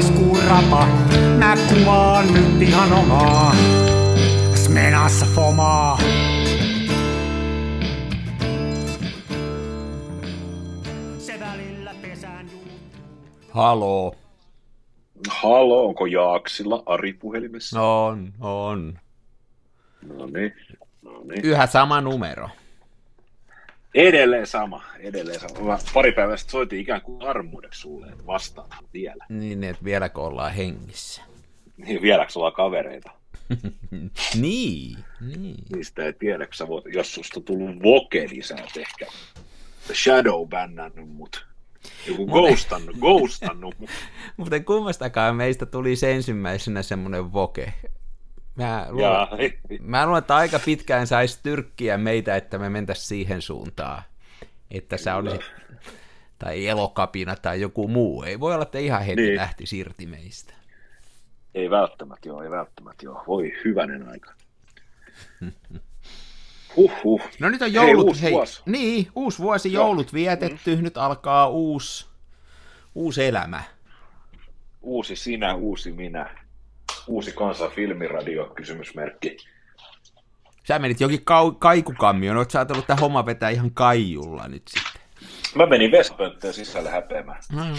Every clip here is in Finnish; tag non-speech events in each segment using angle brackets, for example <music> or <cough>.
roiskuu rapa. Mä kuvaan nyt ihan omaa. Smenassa fomaa. Se välillä pesään. Haloo. Halo, onko Jaaksilla Ari puhelimessa? On, on. No niin, no niin. Yhä sama numero. Edelleen sama, edelleen sama. Mä pari päivää sitten soitin ikään kuin armuudeksi sulle, että vastaan vielä. Niin, että vieläkö ollaan hengissä. Niin vieläkö ollaan kavereita? <laughs> Niin, niin. Niistä ei tiedä, kun sä voit, jos susta on tullut voke, niin sä oot ehkä shadow bannannut mut. Joku ghostannut, ghostannut mut. <laughs> Mutta kummastakaan meistä tuli se ensimmäisenä semmoinen voke. Mä luulen, mä luulen, että aika pitkään saisi tyrkkiä meitä, että me mentäisiin siihen suuntaan. Että sä olisit, tai elokapina tai joku muu. Ei voi olla, että ihan heti niin. Lähtisi irti meistä. ei välttämättä joo, ei välttämättä joo. Voi hyvänen aika. <laughs> Huhhuh. No nyt on Hei, joulut, uusi hei, vuosi. niin, uusi vuosi, Joo. joulut vietetty, nyt alkaa uusi, uusi elämä. Uusi sinä, uusi minä. Uusi kansan filmiradio, kysymysmerkki. Sä menit jokin kau- kaikukammioon, oot sä ajatellut, että homma vetää ihan kaijulla nyt sitten. Mä menin vessapönttöön sisälle häpeämään. Mm.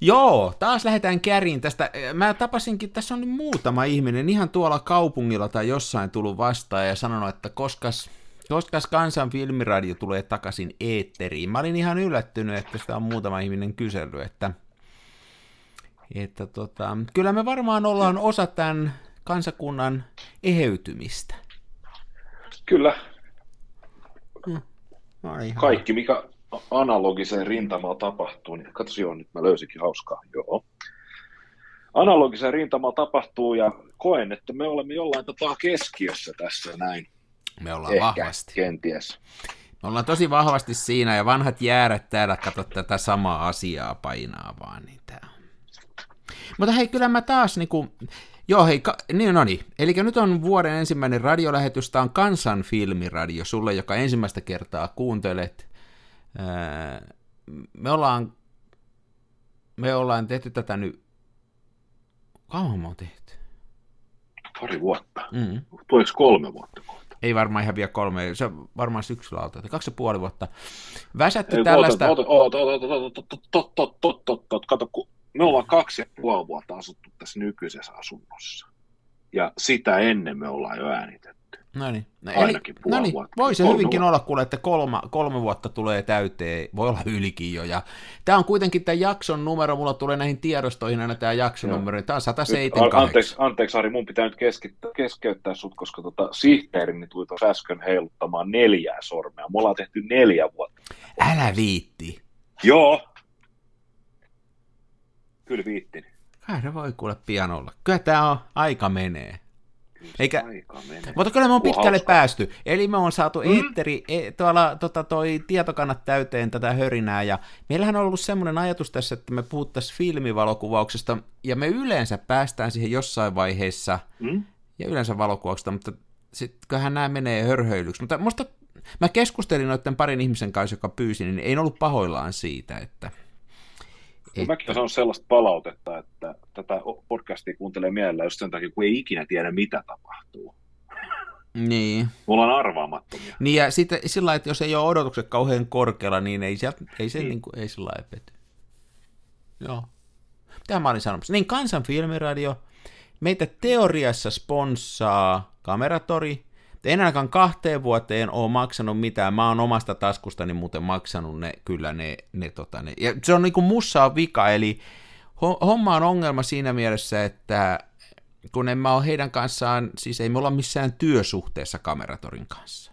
Joo, taas lähdetään käriin tästä. Mä tapasinkin, tässä on nyt muutama ihminen ihan tuolla kaupungilla tai jossain tullut vastaan ja sanonut, että koskas, koskas kansan filmiradio tulee takaisin eetteriin. Mä olin ihan yllättynyt, että sitä on muutama ihminen kysellyt, että, että tota, kyllä me varmaan ollaan osa tämän kansakunnan eheytymistä. Kyllä, No, ihan. kaikki mikä analogiseen rintamalla tapahtuu, niin katsos joo, nyt mä löysinkin hauskaa, joo. Analogiseen rintamalla tapahtuu ja koen, että me olemme jollain tapaa keskiössä tässä näin. Me ollaan Ehkä, vahvasti. kenties. Me ollaan tosi vahvasti siinä ja vanhat jäärät täällä, kato tätä samaa asiaa painaa vaan. Niin tää. Mutta hei, kyllä mä taas niinku, joo hei, ka, niin no niin, eli nyt on vuoden ensimmäinen radiolähetys, tää on Kansan filmiradio sulle, joka ensimmäistä kertaa kuuntelet. Me ollaan, me ollaan tehty tätä nyt, kauan me on tehty? Pari vuotta. Mm. Tuleeko kolme vuotta kohta? Ei varmaan ihan vielä kolme, se varmaan syksyllä alta, kaksi ja puoli vuotta. Väsätty Ei, tällaista... oota, oota, oota, oota, oota, oota, oota, oota, oota, oota, Kato, kun me ollaan kaksi ja puoli vuotta asuttu tässä nykyisessä asunnossa. Ja sitä ennen me ollaan jo äänitetty. No niin. No, Ainakin puoli no niin, vuotta. voi se Kolme hyvinkin vuotta. olla, kuule, että kolme, kolme vuotta tulee täyteen, voi olla ylikin jo. Ja tämä on kuitenkin tämä jakson numero, mulla tulee näihin tiedostoihin aina tämä jakson Joo. numero, tämä on Nyt, 178. anteeksi, anteeksi Ari, mun pitää nyt keskittää, keskeyttää sut, koska tota, sihteerini tuli tuossa äsken heiluttamaan neljää sormea. Me ollaan tehty neljä vuotta. Älä viitti. Joo. Kyllä viittin. Kai se voi kuule pian olla. Kyllä tämä on, aika menee. Eikä- Aika menee. Mutta kyllä me on pitkälle hauskaa. päästy. Eli me on saatu mm. eetteri, e, tuolla tota, toi tietokannat täyteen tätä hörinää, ja meillähän on ollut semmoinen ajatus tässä, että me puhuttaisiin filmivalokuvauksesta, ja me yleensä päästään siihen jossain vaiheessa, Mm? ja yleensä valokuvauksesta, mutta sitten kyllähän nämä menee hörhöilyksi. Mutta musta, mä keskustelin noiden parin ihmisen kanssa, joka pyysi, niin ei ollut pahoillaan siitä, että... Et... Mäkin olen saanut sellaista palautetta, että tätä podcastia kuuntelee mielellä just sen takia, kun ei ikinä tiedä, mitä tapahtuu. Niin. Me ollaan arvaamattomia. niin ja sitten sillä lailla, että jos ei ole odotukset kauhean korkealla, niin ei, sieltä, ei se Niin. niin. Niin ei sillä lailla pety. Joo. Mitä mä olin sanomassa? Niin, Kansan filmiradio. Meitä teoriassa sponssaa Kameratori. En ainakaan kahteen vuoteen ole maksanut mitään. Mä oon omasta taskustani muuten maksanut ne, kyllä ne, ne, tota, ne. Ja se on niinku mussa on vika, eli ho- homma on ongelma siinä mielessä, että kun en mä ole heidän kanssaan, siis ei me olla missään työsuhteessa Kameratorin kanssa.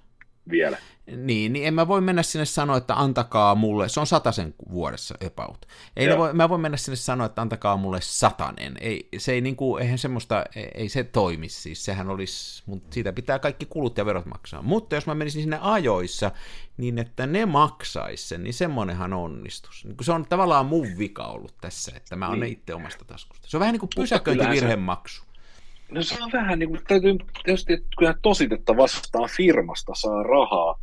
Vielä. Niin, niin en mä voi mennä sinne sanoa, että antakaa mulle, se on satasen vuodessa about. Ei ne voi, mä voin mennä sinne sanoa, että antakaa mulle satanen. Ei, se ei niinku, eihän semmoista, ei, ei se toimi siis, sehän olisi, mutta siitä pitää kaikki kulut ja verot maksaa. Mutta jos mä menisin sinne ajoissa, niin että ne maksaisi sen, niin semmonenhan onnistus. Niin se on tavallaan mun vika ollut tässä, että mä oon Niin. itse omasta taskusta. Se on vähän niin kuin pysäköintivirhemaksu. No se on vähän niin kuin, täytyy tietysti, että kyllähän tositetta vastaan firmasta saa rahaa,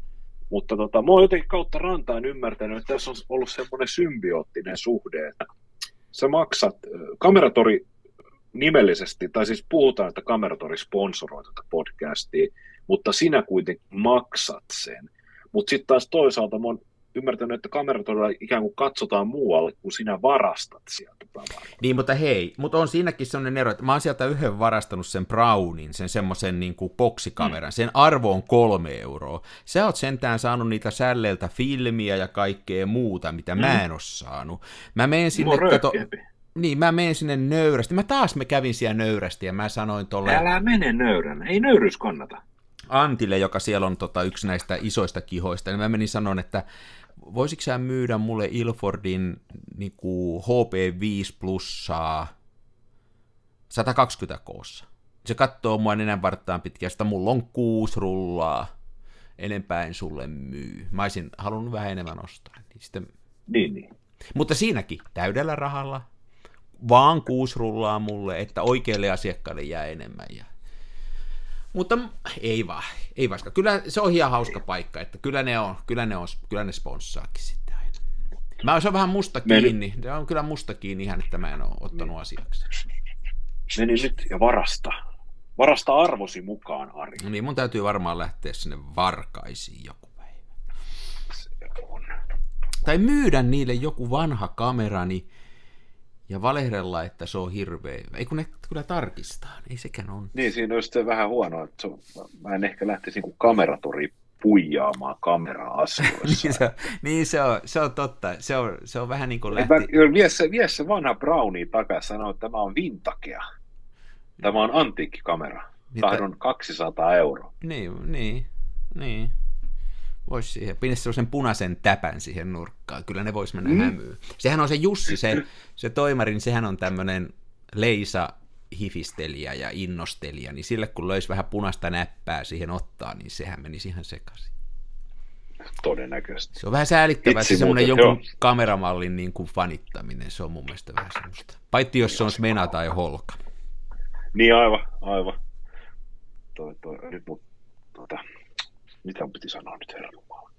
mutta tota, mä oon jotenkin kautta rantaan ymmärtänyt, että tässä on ollut semmoinen symbioottinen suhde, että sä maksat, Kameratori nimellisesti, tai siis puhutaan, että Kameratori sponsoroi tätä podcastia, mutta sinä kuitenkin maksat sen. Mutta sitten taas toisaalta mä oon ymmärtänyt, että kameratorilla ikään kuin katsotaan muualle, kun sinä varastat sieltä tavaraa. Niin, mutta hei, mutta on siinäkin sellainen ero, että mä oon sieltä yhden varastanut sen Brownin, sen semmoisen niin kuin boksikameran, mm. sen arvo on kolme euroa. Sä oot sentään saanut niitä sälleiltä filmiä ja kaikkea muuta, mitä mm. mä en oo saanut. Mä menen sinne, kato, niin, mä menen sinne nöyrästi. Mä taas me kävin siellä nöyrästi ja mä sanoin tolle... Älä mene nöyränä, ei nöyryys kannata. Antille, joka siellä on tota, yksi näistä isoista kihoista, niin mä menin sanoin, että voisitko sä myydä mulle Ilfordin niin kuin HP5 plussaa 120 koossa? Se katsoo mua nenän varttaan pitkään, että mulla on kuusi rullaa, enempää en sulle myy. Mä olisin halunnut vähän enemmän ostaa. Niin, sitten... niin, niin. Mutta siinäkin täydellä rahalla, vaan kuusi rullaa mulle, että oikealle asiakkaalle jää enemmän. Ja mutta ei vaan, ei vaan. Kyllä se on ihan hauska paikka, että kyllä ne on, kyllä ne on, kyllä ne sponssaakin sitten aina. Mä se on vähän musta kiinni, se on kyllä musta kiinni ihan, että mä en ole ottanut asiaksi. Meni nyt ja varasta. Varasta arvosi mukaan, Ari. No niin, mun täytyy varmaan lähteä sinne varkaisiin joku päivä. Se on. Tai myydä niille joku vanha kamerani, ja valehdella, että se on hirveä. Ei kun ne kyllä tarkistaa, ei sekään on. Niin, siinä on sitten vähän huonoa, että se on, mä en ehkä lähtisi niin kameratori puijaamaan kameraa asioissa. <laughs> niin, se, niin se, on, se on totta. Se on, se on vähän niin kuin lähti... Mä, vie, se, vie se vanha Brownie takaisin sanoo, että tämä on vintakea. Tämä on antiikkikamera. Tahdon 200 euroa. Niin, niin, niin. Voisi siihen, pinne sellaisen punaisen täpän siihen nurkkaan, kyllä ne vois mennä mm. hämyyn. Sehän on se Jussi, se, se toimari, niin sehän on tämmöinen leisa hifistelijä ja innostelija, niin sille kun löisi vähän punaista näppää siihen ottaa, niin sehän menisi ihan sekaisin. Todennäköisesti. Se on vähän säälittävää, se semmoinen jonkun joo. kameramallin niin kuin fanittaminen, se on mun mielestä vähän semmoista. Paitsi jos se on Smena tai Holka. Niin aivan, aivan. Toi, toi, nyt, tuota, mitä on piti sanoa nyt, herra Jumala?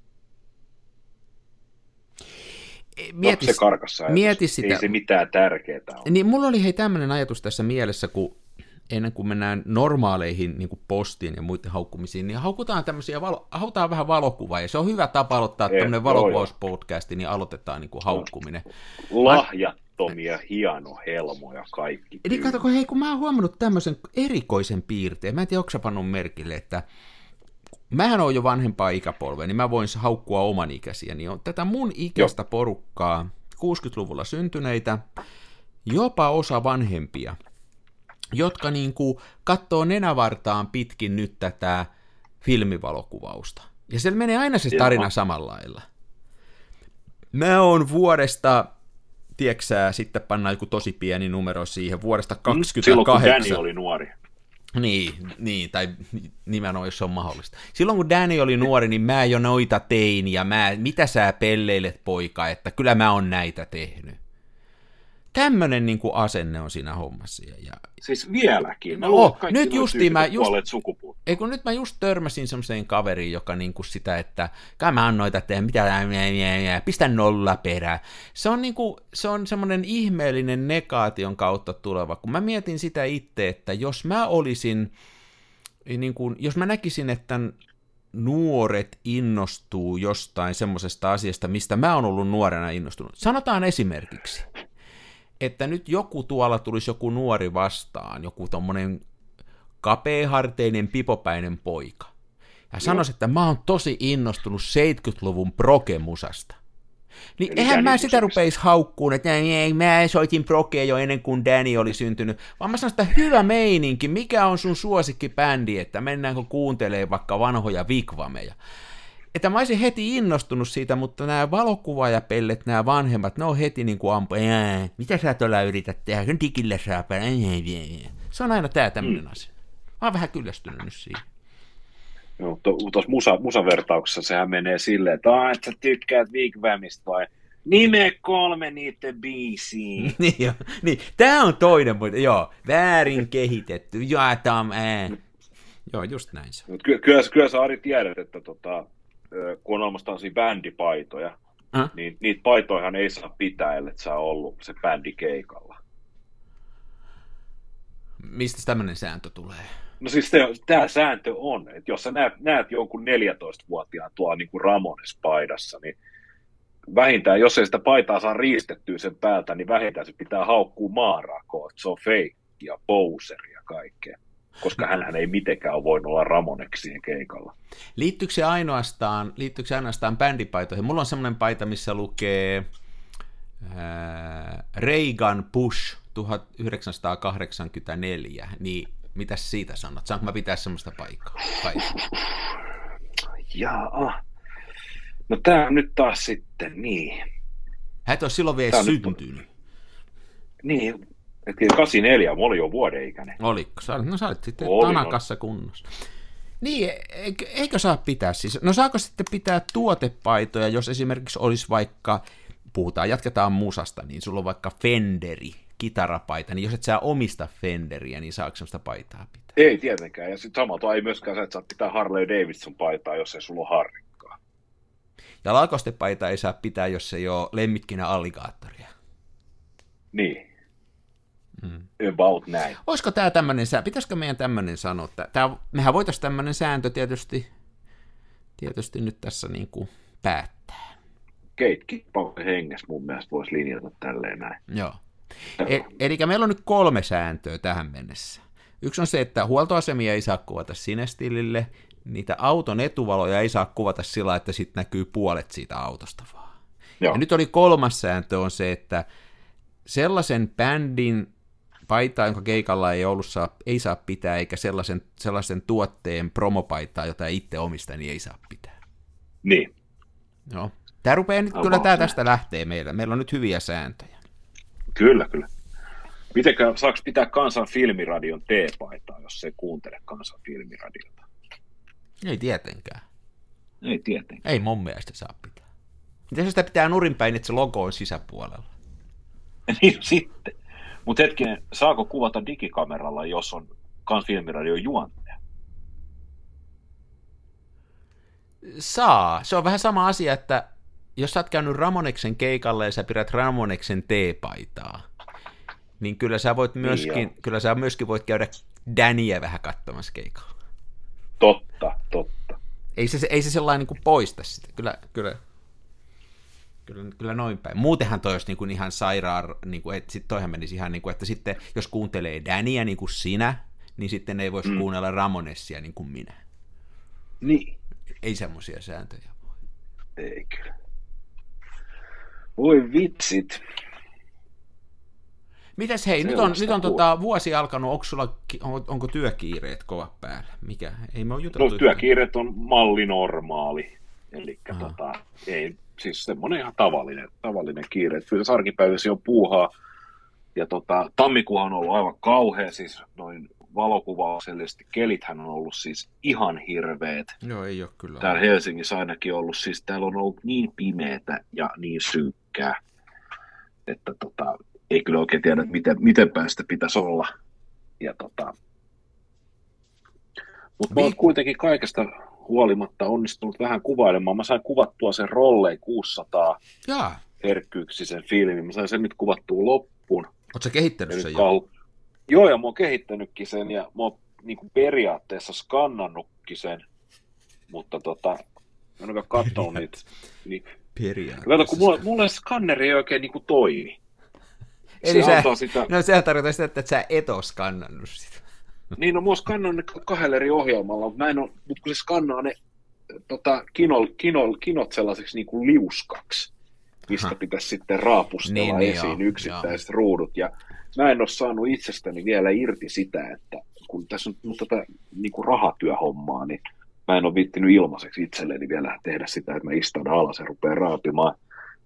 Mieti, no, se karkassa mieti sitä. Ei se mitään tärkeää ole. Niin, mulla oli hei tämmöinen ajatus tässä mielessä, kun ennen kuin mennään normaaleihin niin kuin postiin ja muiden haukkumisiin, niin haukutaan tämmöisiä, valo, hautaan vähän valokuvaa, ja se on hyvä tapa aloittaa tämmöinen valokuvauspodcasti, niin aloitetaan niin kuin haukkuminen. Lahjattomia, hieno helmoja kaikki. Eli katsoko, hei, kun mä oon huomannut tämmöisen erikoisen piirteen, mä en tiedä, onko pannut merkille, että mähän on jo vanhempaa ikäpolvea, niin mä voin haukkua oman ikäisiä, niin on tätä mun ikäistä Joo. porukkaa, 60-luvulla syntyneitä, jopa osa vanhempia, jotka niin kuin katsoo nenävartaan pitkin nyt tätä filmivalokuvausta. Ja se menee aina se tarina Joo. samalla lailla. Mä oon vuodesta, tieksää, sitten pannaan joku tosi pieni numero siihen, vuodesta 28. Silloin kun Danny oli nuori. Niin, niin, tai nimenomaan jos se on mahdollista. Silloin kun Danny oli nuori, niin mä jo noita tein, ja mä, mitä sä pelleilet poika, että kyllä mä oon näitä tehnyt. Tämmönen niin kuin asenne on siinä hommassa. Ja, ja... Siis vieläkin? No, oh, nyt justiin mä just, ei kun nyt mä just törmäsin semmoiseen kaveriin, joka niin kuin sitä, että kai mä annoin tehdä, mitä pistä nolla perä. Se on, niin kuin, se on semmoinen ihmeellinen negaation kautta tuleva, kun mä mietin sitä itse, että jos mä olisin, niin kuin, jos mä näkisin, että nuoret innostuu jostain semmoisesta asiasta, mistä mä oon ollut nuorena innostunut. Sanotaan esimerkiksi, että nyt joku tuolla tulisi joku nuori vastaan, joku tommonen kapeaharteinen, pipopäinen poika. Ja sanoisi, että mä oon tosi innostunut 70-luvun prokemusasta. Niin Eli eihän mä sitä rupeisi haukkuun, että ei, mä soitin prokea jo ennen kuin Danny oli syntynyt, vaan mä sanon, että hyvä meininki, mikä on sun suosikkibändi, että mennäänkö kuuntelemaan vaikka vanhoja vikvameja että mä olisin heti innostunut siitä, mutta nämä valokuvaajapellet, nämä vanhemmat, ne on heti niin kuin ampu, mitä sä tuolla yrität tehdä, kun digillä saa Se on aina tämä tämmöinen mm. asia. Mä oon vähän kyllästynyt nyt siihen. No, tuossa musa, musavertauksessa sehän menee silleen, että, että sä tykkäät Wigwamista vai Nime kolme niiden biisiin. <laughs> niin, jo, niin, tää on toinen, mutta joo, väärin kehitetty, tää on, ää. Joo, just näin se. Kyllä, kyllä, kyllä sä Ari tiedät, että tota, kun on olemassa tällaisia bändipaitoja, äh? niin niitä paitoihan ei saa pitää, ellei sä ollut se bändi keikalla. Mistä tämmöinen sääntö tulee? No siis tämä sääntö on, että jos sä näet, näet jonkun 14-vuotiaan tuolla niin kuin Ramones-paidassa, niin vähintään, jos ei sitä paitaa saa riistettyä sen päältä, niin vähintään se pitää haukkua maarakoon, että se on fake ja poser ja kaikkea. Koska hän ei mitenkään ole voinut olla Ramoneksi siihen keikalla. Liittyykö se ainoastaan, liittyykö se ainoastaan bändipaitoihin? Mulla on semmoinen paita, missä lukee ää, Reagan Bush 1984, niin mitä siitä sanot? Saanko mä pitää semmoista paikkaa? paikkaa? Jaa. No tää on nyt taas sitten niin. Hän et ole silloin vielä syntynyt. Nyt... Niin, 84, mä olin jo vuoden ikäinen. Oliko? No sä olit sitten olin, tanakassa olin. kunnossa. Niin, eikö, eikö saa pitää siis? No saako sitten pitää tuotepaitoja, jos esimerkiksi olisi vaikka, puhutaan, jatketaan musasta, niin sulla on vaikka Fenderi, kitarapaita, niin jos et sä omista Fenderiä, niin saako semmoista paitaa pitää? Ei tietenkään, ja sitten samalta ei myöskään sä, että saa pitää Harley Davidson paitaa, jos ei sulla ole harrikkaa. Ja lakostepaita ei saa pitää, jos ei ole lemmikkinä alligaattoria. Niin. Mm. About näin. Olisiko tämä tämmöinen sääntö, pitäisikö meidän tämmöinen sanoa? Tää, mehän voitaisiin tämmöinen sääntö tietysti, tietysti nyt tässä niin kuin päättää. Kate hengessä mun mielestä voisi linjata tälleen näin. Joo. E- eli meillä on nyt kolme sääntöä tähän mennessä. Yksi on se, että huoltoasemia ei saa kuvata sinestilille, niitä auton etuvaloja ei saa kuvata sillä, että sitten näkyy puolet siitä autosta vaan. Joo. Ja nyt oli kolmas sääntö on se, että sellaisen bändin paitaa, jonka keikalla ei ollut saa, ei saa pitää, eikä sellaisen, sellaisen tuotteen promopaitaa, jota itse omista, niin ei saa pitää. Niin. Joo. Tämä rupeaa nyt, kyllä tämä tästä lähtee meillä. Meillä on nyt hyviä sääntöjä. Kyllä, kyllä. Mitenkö saako pitää kansan filmiradion T-paitaa, jos se kuuntele kansan filmiradiota? Ei tietenkään. Ei tietenkään. Ei mun mielestä saa pitää. Miten se sitä pitää nurinpäin, että se logo on sisäpuolella? <laughs> niin sitten. Mutta hetkinen, saako kuvata digikameralla, jos on kans filmiradion juontaja? Saa. Se on vähän sama asia, että jos sä oot käynyt Ramoneksen keikalle ja sä pidät Ramoneksen teepaitaa, niin kyllä sä voit myöskin, niin kyllä sä myöskin voit käydä Daniä vähän katsomassa keikalla. Totta, totta. Ei se, ei se sellainen niin kuin poista sitä. Kyllä, kyllä, kyllä, kyllä noin päin. Muutenhan toi olisi niin kuin ihan sairaan, niin kuin, että sit toihan menisi ihan niin kuin, että sitten jos kuuntelee Daniä niin kuin sinä, niin sitten ei voisi mm. kuunnella Ramonessia niin kuin minä. Niin. Ei semmoisia sääntöjä voi. Ei kyllä. Voi vitsit. Mitäs hei, nyt on, nyt on tota, vuosi alkanut, onko, sulla, on, onko työkiireet kovat päällä? Mikä? Ei me ole juteltu no, työkiireet on malli normaali, eli tota, ei, siis semmoinen ihan tavallinen, tavallinen kiire. Kyllä se arkipäiväsi on puuhaa, ja tota, tammikuuhan on ollut aivan kauhea, siis noin valokuvauksellisesti kelithän on ollut siis ihan hirveet. Joo, ei ole kyllä. Täällä Helsingissä ainakin ollut, siis täällä on ollut niin pimeätä ja niin synkkää, että tota, ei kyllä oikein tiedä, että miten, miten päästä pitäisi olla. Ja tota, mutta oon kuitenkin kaikesta huolimatta onnistunut vähän kuvailemaan. Mä sain kuvattua sen Rollei 600 Jaa. herkkyyksisen filmin. Mä sain sen nyt kuvattua loppuun. Oletko kehittänyt sen jo? Joo, ja mä oon kehittänytkin sen, ja mä oon niin kuin periaatteessa skannannutkin sen, mutta tota, mä en ole katsonut niitä. Niin, periaatteessa. Kato, kun mulla, mulla skanneri ei oikein niin kuin toimi. Eli se sä, sitä... no sehän tarkoittaa sitä, että sä et ole skannannut sitä. Niin, no mua skannaan ne kahdella eri ohjelmalla, mutta mä en ole, mutta kun se skannaa ne tota, kinol, kinol, kinot sellaiseksi niin kuin liuskaksi, mistä Aha. pitäisi sitten raapustella niin, esiin niin, yksittäiset joo. ruudut. Ja mä en ole saanut itsestäni vielä irti sitä, että kun tässä on tätä niin kuin rahatyöhommaa, niin mä en ole viittinyt ilmaiseksi itselleni vielä tehdä sitä, että mä istun alas ja rupean raapimaan.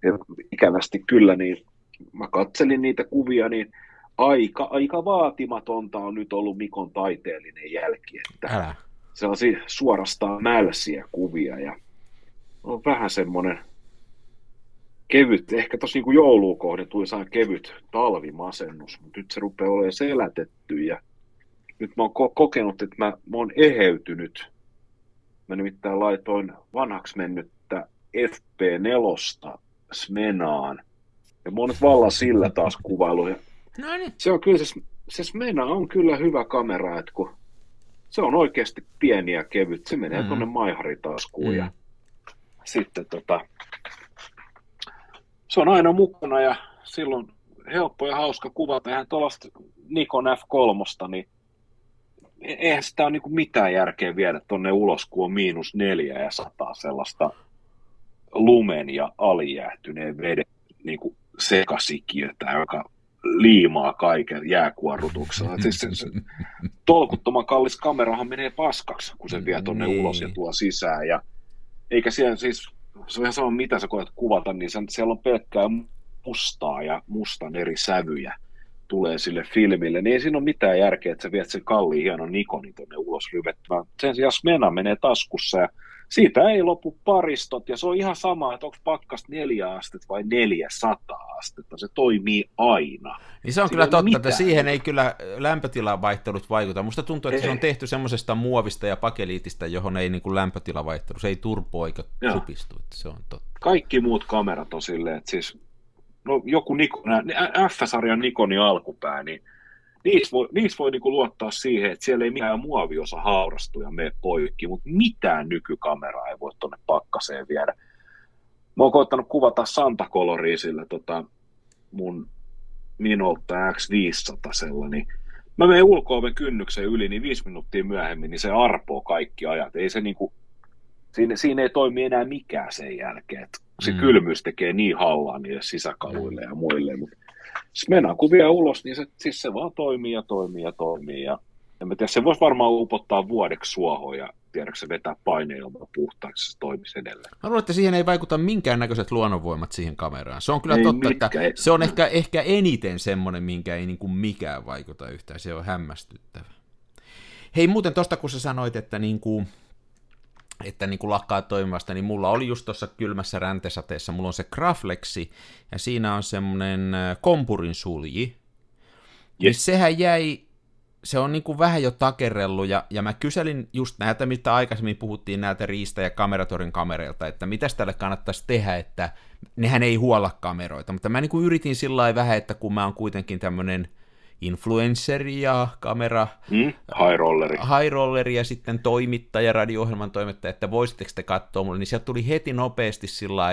Ja ikävästi kyllä, niin mä katselin niitä kuvia, niin aika, aika vaatimatonta on nyt ollut Mikon taiteellinen jälki. Että Älä. Sellaisia suorastaan mälsiä kuvia ja on vähän semmoinen kevyt, ehkä tosi niin kuin jouluun kohden tuli saa kevyt talvimasennus, mutta nyt se rupeaa olemaan selätetty ja nyt mä oon ko- kokenut, että mä, mä oon eheytynyt. Mä nimittäin laitoin vanhaksi mennyttä FP4 Smenaan. Ja mä oon nyt vallan sillä taas kuvailu. Ja No niin. se on kyllä, se, se Smena on kyllä hyvä kamera, että kun se on oikeasti pieni ja kevyt, se menee Mm. mm. tuonne maiharitaskuun ja Mm. sitten tota, se on aina mukana ja silloin helppo ja hauska kuvata. Eihän tuollaista Nikon F3, niin e- eihän sitä ole niinku mitään järkeä viedä tuonne ulos, kun on miinus neljä ja sataa sellaista lumen ja alijäähtyneen veden niin kuin sekasikiötä, joka liimaa kaiken jääkuorrutuksella. <laughs> Siis se, se, tolkuttoman kallis kamerahan menee paskaksi, kun se vie tuonne Niin. ulos ja tuo sisään. Ja, eikä siellä siis, se on ihan sama mitä sä koet kuvata, niin sen, siellä on pelkkää mustaa ja mustan eri sävyjä tulee sille filmille, niin ei siinä ole mitään järkeä, että sä viet sen kalliin hienon Nikonin tuonne ulos ryvettämään. Sen sijaan Smena menee taskussa ja siitä ei lopu paristot, ja se on ihan sama, että onko pakkasta neljä astetta vai 400 astetta, se toimii aina. Niin se on Siinä kyllä ei totta, ole että mitään. siihen ei kyllä lämpötilavaihtelut vaikuta. Musta tuntuu, että se on Ei. tehty semmoisesta muovista ja pakeliitista, johon ei niin kuin lämpötilavaihtelu, se ei turpo eikä Joo. supistu, että se on totta. Kaikki muut kamerat on silleen, että siis, no joku Nikon, F-sarjan Nikonin alkupää, niin niissä voi, niissä voi niinku luottaa siihen, että siellä ei mikään muoviosa haurastu ja mene poikki, mutta mitään nykykameraa ei voi tuonne pakkaseen viedä. Mä oon koittanut kuvata Santa Coloria sillä tota, mun Minolta X500 niin mä menen ulko kynnyksen yli, niin viisi minuuttia myöhemmin, niin se arpoo kaikki ajat. Ei se niinku, siinä, siinä ei toimi enää mikään sen jälkeen. Et se mm. kylmyys tekee niin hallaa niille sisäkaluille ja muille. Mutta kun vie ulos, niin se, siis se vaan toimii ja toimii ja toimii. Ja, en mä tiedä, se voisi varmaan upottaa vuodeksi suohon ja tiedätkö se vetää paineilmaa puhtaaksi, se toimisi edelleen. Mä luulen, että siihen ei vaikuta minkäännäköiset luonnonvoimat siihen kameraan. Se on kyllä Ei totta, että mitkään. se on ehkä, ehkä eniten semmoinen, minkä ei niin kuin mikään vaikuta yhtään. Se on hämmästyttävä. Hei, muuten tosta kun sä sanoit, että niin kuin, että niin kuin lakkaa toimimasta, niin mulla oli just tuossa kylmässä räntesateessa, mulla on se Graflexi, ja siinä on semmoinen äh, kompurin sulji, niin Yes. sehän jäi, se on niin kuin vähän jo takerellut, ja, ja mä kyselin just näitä, mitä aikaisemmin puhuttiin näitä Riista ja Kameratorin kamereilta, että mitäs tälle kannattaisi tehdä, että nehän ei huolla kameroita, mutta mä niin kuin yritin sillä lailla vähän, että kun mä oon kuitenkin tämmöinen influenceri ja kamera, Mm? High rolleri. high rolleri ja sitten toimittaja, radio-ohjelman toimittaja, että voisitteko te katsoa mulle, niin sieltä tuli heti nopeasti sillä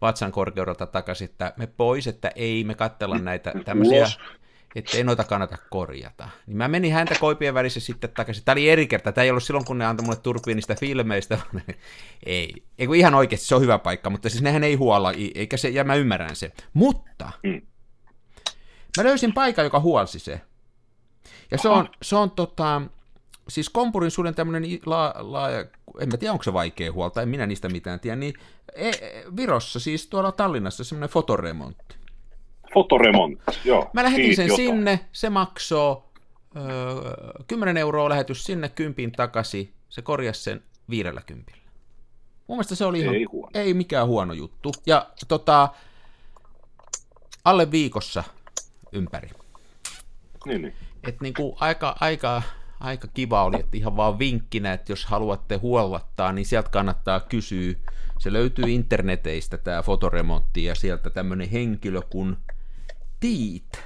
vatsan korkeudelta takaisin, että me pois, että ei me katsella näitä tämmöisiä, Ulos. että ei noita kannata korjata. Niin mä menin häntä koipien välissä sitten takaisin. Tämä oli eri kerta, tämä ei ollut silloin, kun ne antoi mulle turpiin niistä filmeistä. vaan ei, ei kun ihan oikeasti, se on hyvä paikka, mutta siis nehän ei huolla, eikä se, ja mä ymmärrän se. Mutta Mm. Mä löysin paikan, joka huolsi se. Ja se on, se on tota, siis kompurin suljen tämmöinen laaja, laaja, en mä tiedä onko se vaikea huolta, en minä niistä mitään tiedä, niin e, e, Virossa, siis tuolla Tallinnassa semmoinen fotoremontti. Fotoremontti, joo. Mä lähetin sen jotain. sinne, se maksoi öö, 10 euroa lähetys sinne, kympin takaisin, se korjasi sen viidellä kympillä. Mun mielestä se oli ihan, Ei huono. ei mikään huono juttu. Ja tota, alle viikossa ympäri. Niin, niin. Et niinku aika, aika, aika kiva oli, että ihan vaan vinkkinä, että jos haluatte huollattaa, niin sieltä kannattaa kysyä. Se löytyy interneteistä tämä fotoremontti ja sieltä tämmöinen henkilö kuin Tiit.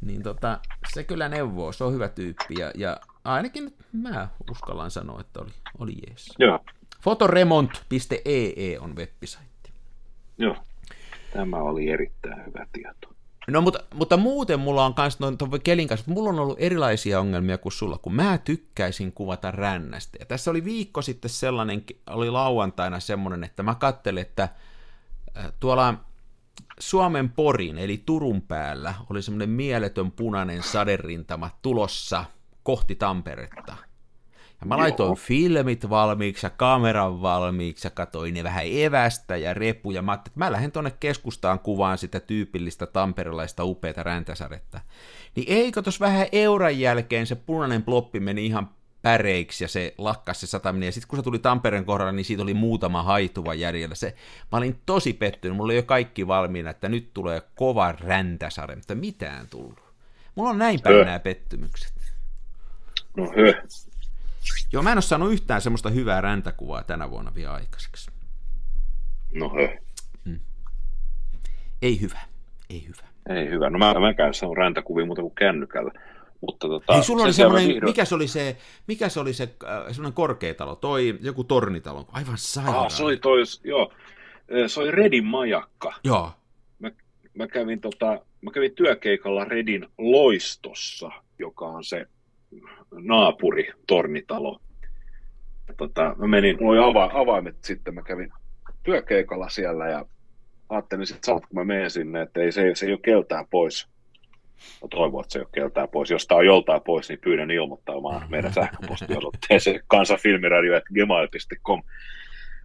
Niin tota, se kyllä neuvoo, se on hyvä tyyppi ja, ja ainakin mä uskallan sanoa, että oli, oli jees. Joo, Fotoremont.ee on web-saitti. joo. Tämä oli erittäin hyvä tieto. No, mutta, mutta muuten mulla on myös noin kelin kanssa, mulla on ollut erilaisia ongelmia kuin sulla, kun mä tykkäisin kuvata rännästä. Ja tässä oli viikko sitten sellainen, oli lauantaina semmoinen, että mä kattelin, että äh, tuolla Suomen Porin, eli Turun päällä, oli semmoinen mieletön punainen saderintama tulossa kohti Tamperetta. Ja mä laitoin Joo. filmit valmiiksi ja kameran valmiiksi ja katsoin ne vähän evästä ja repuja. Mä että mä lähden tonne keskustaan kuvaan sitä tyypillistä tamperelaista upeata räntäsadetta. Niin eikö tos vähän euran jälkeen se punainen ploppi meni ihan päreiksi ja se lakkasi se sataminen. Ja sitten kun se tuli Tampereen kohdalla, niin siitä oli muutama haituva jäljellä. Se, mä olin tosi pettynyt, mulla oli jo kaikki valmiina, että nyt tulee kova räntäsade, mutta mitään tullut. Mulla on näin päin nämä pettymykset. No. Joo, mä en ole saanut yhtään semmoista hyvää räntäkuvaa tänä vuonna vielä aikaiseksi. No höh. Ei hyvä, ei hyvä. Ei hyvä. No mä, mä käyn on räntäkuvia muuta kuin kännykällä. Mutta tota, Hei, sulla oli se semmoinen, vihdoin- mikä se oli se, mikä se oli se, äh, semmoinen korkeatalo, toi joku tornitalo, aivan sairaan. Ah, se oli toi, joo, se oli Redin majakka. Joo, Mä kävin, tota, mä kävin työkeikalla Redin loistossa, joka on se naapuri tornitalo. Ja Tota, mä menin, mulla oli ava, avaimet sitten, mä kävin työkeikalla siellä ja ajattelin sitten saat, kun mä menen sinne, että ei, se, se ei ole keltään pois. Mä toivon, että se ei ole keltään pois. Jos tämä on joltain pois, niin pyydän ilmoittamaan meidän sähköpostiosoitteeseen <laughs> kansafilmiradio.gmail.com.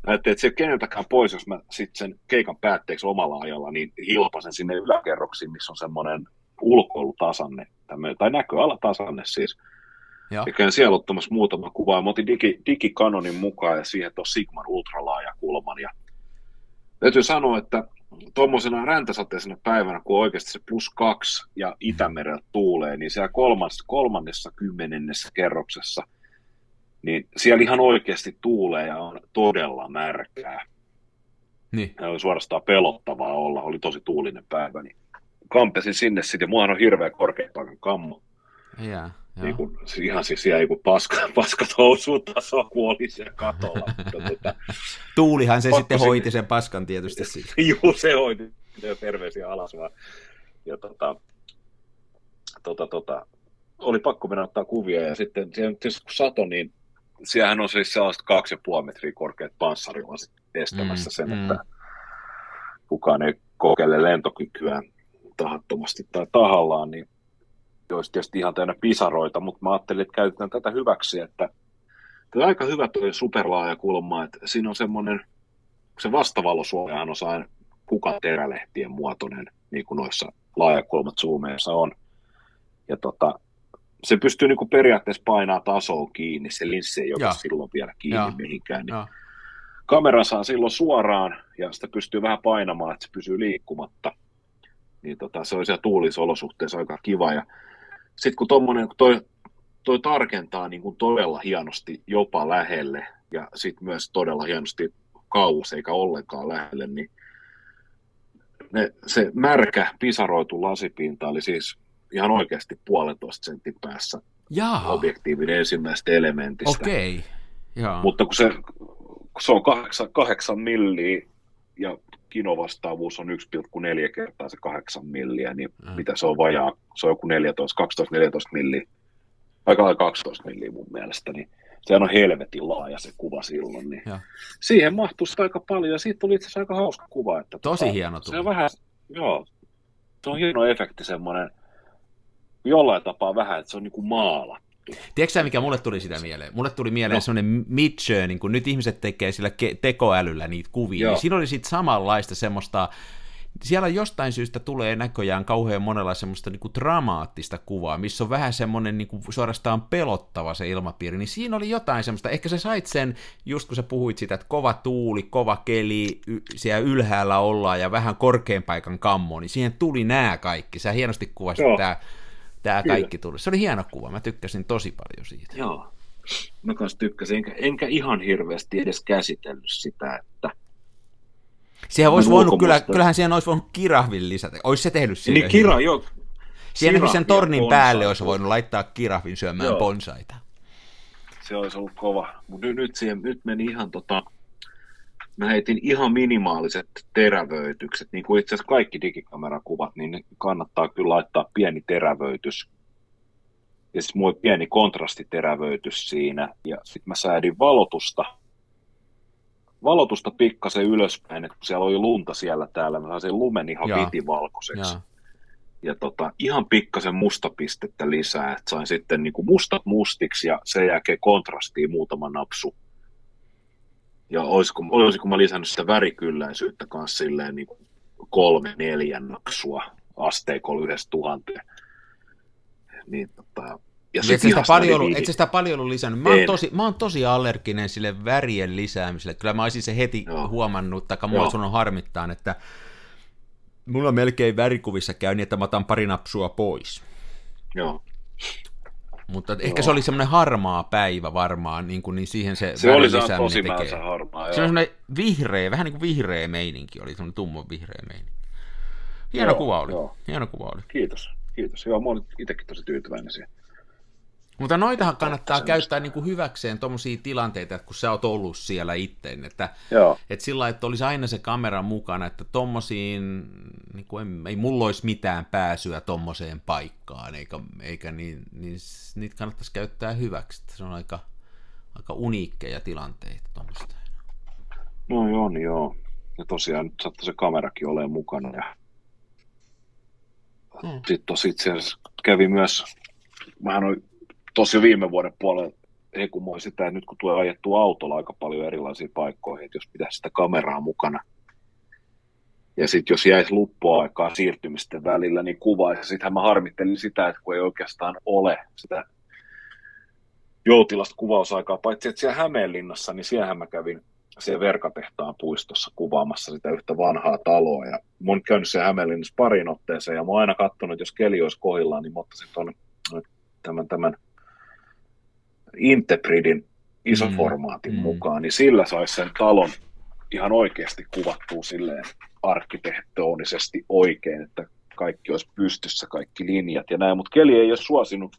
Ajattelin, että se ei ole keneltäkään pois, jos mä sitten sen keikan päätteeksi omalla ajalla, niin hilpasen sinne yläkerroksiin, missä on semmoinen ulkoilutasanne, tämmöinen, tai näköalatasanne siis. Joo. Ja käyn siellä ottamassa muutama kuva. Mä otin digi, digikanonin mukaan ja siihen tuon Sigman ultralaajakulman. Ja täytyy sanoa, että tuommoisena räntäsateisena päivänä, kun oikeasti se plus kaksi ja Itämerellä tuulee, niin siellä kolmas, kolmannessa kymmenennessä kerroksessa, niin siellä ihan oikeasti tuulee ja on todella märkää. Niin. Ja oli suorastaan pelottavaa olla, oli tosi tuulinen päivä. Niin kampesin sinne sitten, ja on hirveä korkeapaikan kammo. Jää, joo. Niin kuin, ihan siis siellä joku paska, <laughs> paskat housut taso, kun oli siellä katolla. Mutta, tota, <laughs> Tuulihan se sitten hoiti sen paskan tietysti <laughs> juu, se hoiti terveisiä alas vaan. Ja tota, tota, tota, oli pakko mennä ottaa kuvia ja sitten tietysti kun sato, niin siellähän on siis sellaiset kaksi ja puoli metriä korkeat panssarilasit estämässä Mm, sen, mm. että kukaan ei kokeile lentokykyä tahattomasti tai tahallaan, niin olisi tietysti ihan täynnä pisaroita, mutta mä ajattelin, että käytetään tätä hyväksi, että tämä on aika hyvä tuo superlaaja kulma, että siinä on semmoinen, se vastavalosuojahan on sain kukan terälehtien muotoinen, niin kuin noissa laajakulmat zoomeissa on. Ja tota, se pystyy niin kuin periaatteessa painaa tasoa kiinni, se linssi ei ole silloin vielä kiinni Joo. mihinkään. Niin kamera saa silloin suoraan ja sitä pystyy vähän painamaan, että se pysyy liikkumatta. Niin tota, se on siellä tuulisolosuhteessa aika kiva. Ja sitten kun tommonen, kun toi, toi tarkentaa niin kuin todella hienosti jopa lähelle ja sitten myös todella hienosti kauas eikä ollenkaan lähelle, niin ne, se märkä pisaroitu lasipinta oli siis ihan oikeasti puolentoista sentin päässä Jaa, objektiivin ensimmäisestä elementistä. okei. Joo. Mutta kun se, kun se on kahdeksan, kahdeksan milliä ja kinovastaavuus on 1,4 kertaa se kahdeksan milliä, niin Mm. mitä se on vajaa, se on joku 14, 12-14 milliä, aika lailla 12 milliä mun mielestä, niin sehän on helvetin laaja se kuva silloin, niin Joo. siihen mahtuu sitä aika paljon, ja siitä tuli itse asiassa aika hauska kuva. Että Tosi tota, hieno Se tuli. on vähän, joo, se on hieno efekti semmoinen, jollain tapaa vähän, että se on niin kuin maalattu. Tiedätkö sä, mikä mulle tuli sitä mieleen? Mulle tuli mieleen no. Semmoinen Midjourney, kun nyt ihmiset tekee sillä ke- tekoälyllä niitä kuvia, Joo. niin siinä oli sitten samanlaista semmoista, siellä jostain syystä tulee näköjään kauhean monella semmoista niinku dramaattista kuvaa, missä on vähän semmoinen niinku suorastaan pelottava se ilmapiiri, niin siinä oli jotain semmoista, ehkä sä sait sen, just kun sä puhuit sitä, että kova tuuli, kova keli, y- siellä ylhäällä ollaan ja vähän korkean paikan kammo, niin siihen tuli nämä kaikki, sä hienosti kuvasit Joo. tämä Tämä Kyllä. kaikki tuli. Se oli hieno kuva, mä tykkäsin tosi paljon siitä. Joo. Mä kanssa tykkäsin, enkä, enkä ihan hirveästi edes käsitellyt sitä, että Siihen olisi voinut, kyllä, kyllähän siihen olisi voinut kirahvin lisätä. Olisi se tehnyt siihen. niin kira, joo, Siihen sen tornin bonsai. päälle olisi voinut laittaa kirahvin syömään Joo. bonsaita. se olisi ollut kova. Mutta nyt, nyt, siihen, nyt meni ihan tota, mä heitin ihan minimaaliset terävöitykset, niin kuin itse asiassa kaikki digikamerakuvat, niin kannattaa kyllä laittaa pieni terävöitys. Ja siis mulla oli pieni kontrastiterävöitys siinä, ja sitten mä säädin valotusta, valotusta pikkasen ylöspäin, että kun siellä oli lunta siellä täällä, mä sain sen lumen ihan Joo. vitivalkoiseksi Joo. ja tota, ihan pikkasen mustapistettä lisää, että sain sitten niin kuin mustat mustiksi ja sen jälkeen kontrastiin muutama napsu. Ja olisiko, olisiko mä lisännyt sitä värikylläisyyttä kanssa silleen niin kolme, neljä napsua asteikolla yhdessä tuhanteen. Niin, tota, ja Et sit sä sitä paljon ollut, et sitä paljon ollut lisännyt. Mä oon, tosi, mä oon tosi allerginen sille värien lisäämiselle. Kyllä mä olisin se heti Joo. huomannut, tai Joo. sun on harmittaan, että mulla melkein värikuvissa käy niin, että mä otan pari napsua pois. Joo. Mutta ehkä Joo. se oli semmoinen harmaa päivä varmaan, niin, kuin, niin siihen se, Se oli se tosi tekee. harmaa. Se on semmoinen vihreä, vähän niin kuin vihreä meininki oli, semmoinen tummo vihreä meininki. Hieno Joo, kuva oli. joo. Hieno kuva oli. Kiitos, kiitos. Joo, mä olin itsekin tosi tyytyväinen siihen. Mutta noitahan kannattaa käyttää niin kuin hyväkseen tuommoisia tilanteita, että kun sä oot ollut siellä itse, että Joo, että sillä lailla, että olisi aina se kamera mukana, että tommosiin, niin kuin ei, ei mulla olisi mitään pääsyä tommoseen paikkaan, eikä, eikä niin, niin niitä kannattaisi käyttää hyväksi, että se on aika, aika uniikkeja tilanteita tuommoista. no joo, niin joo. Ja tosiaan nyt sattui se kamerakin olemaan mukana. Ja Hmm. sitten tosi itse asiassa kävi myös, mähän oli tosi viime vuoden puolella hekumoin sitä, että nyt kun tulee ajettua autolla aika paljon erilaisiin paikkoihin, että jos pitäisi sitä kameraa mukana, ja sitten jos jäisi luppuaikaa siirtymisten välillä, niin kuvaisi. Sittenhän mä harmittelin sitä, että kun ei oikeastaan ole sitä joutilasta kuvausaikaa, paitsi että siellä Hämeenlinnassa, niin siellähän mä kävin siellä Verkatehtaan puistossa kuvaamassa sitä yhtä vanhaa taloa. Ja mä oon käynyt siellä Hämeenlinnassa parin otteeseen, ja mä oon aina katsonut, että jos keli olisi kohdillaan, niin mä ottaisin tuonne tämän, tämän Intebridin isoformaatin Mm, mm, mm. mukaan, niin sillä saisi sen talon ihan oikeasti kuvattua silleen arkkitehtonisesti oikein, että kaikki olisi pystyssä, kaikki linjat ja näin, mutta keli ei ole suosinut.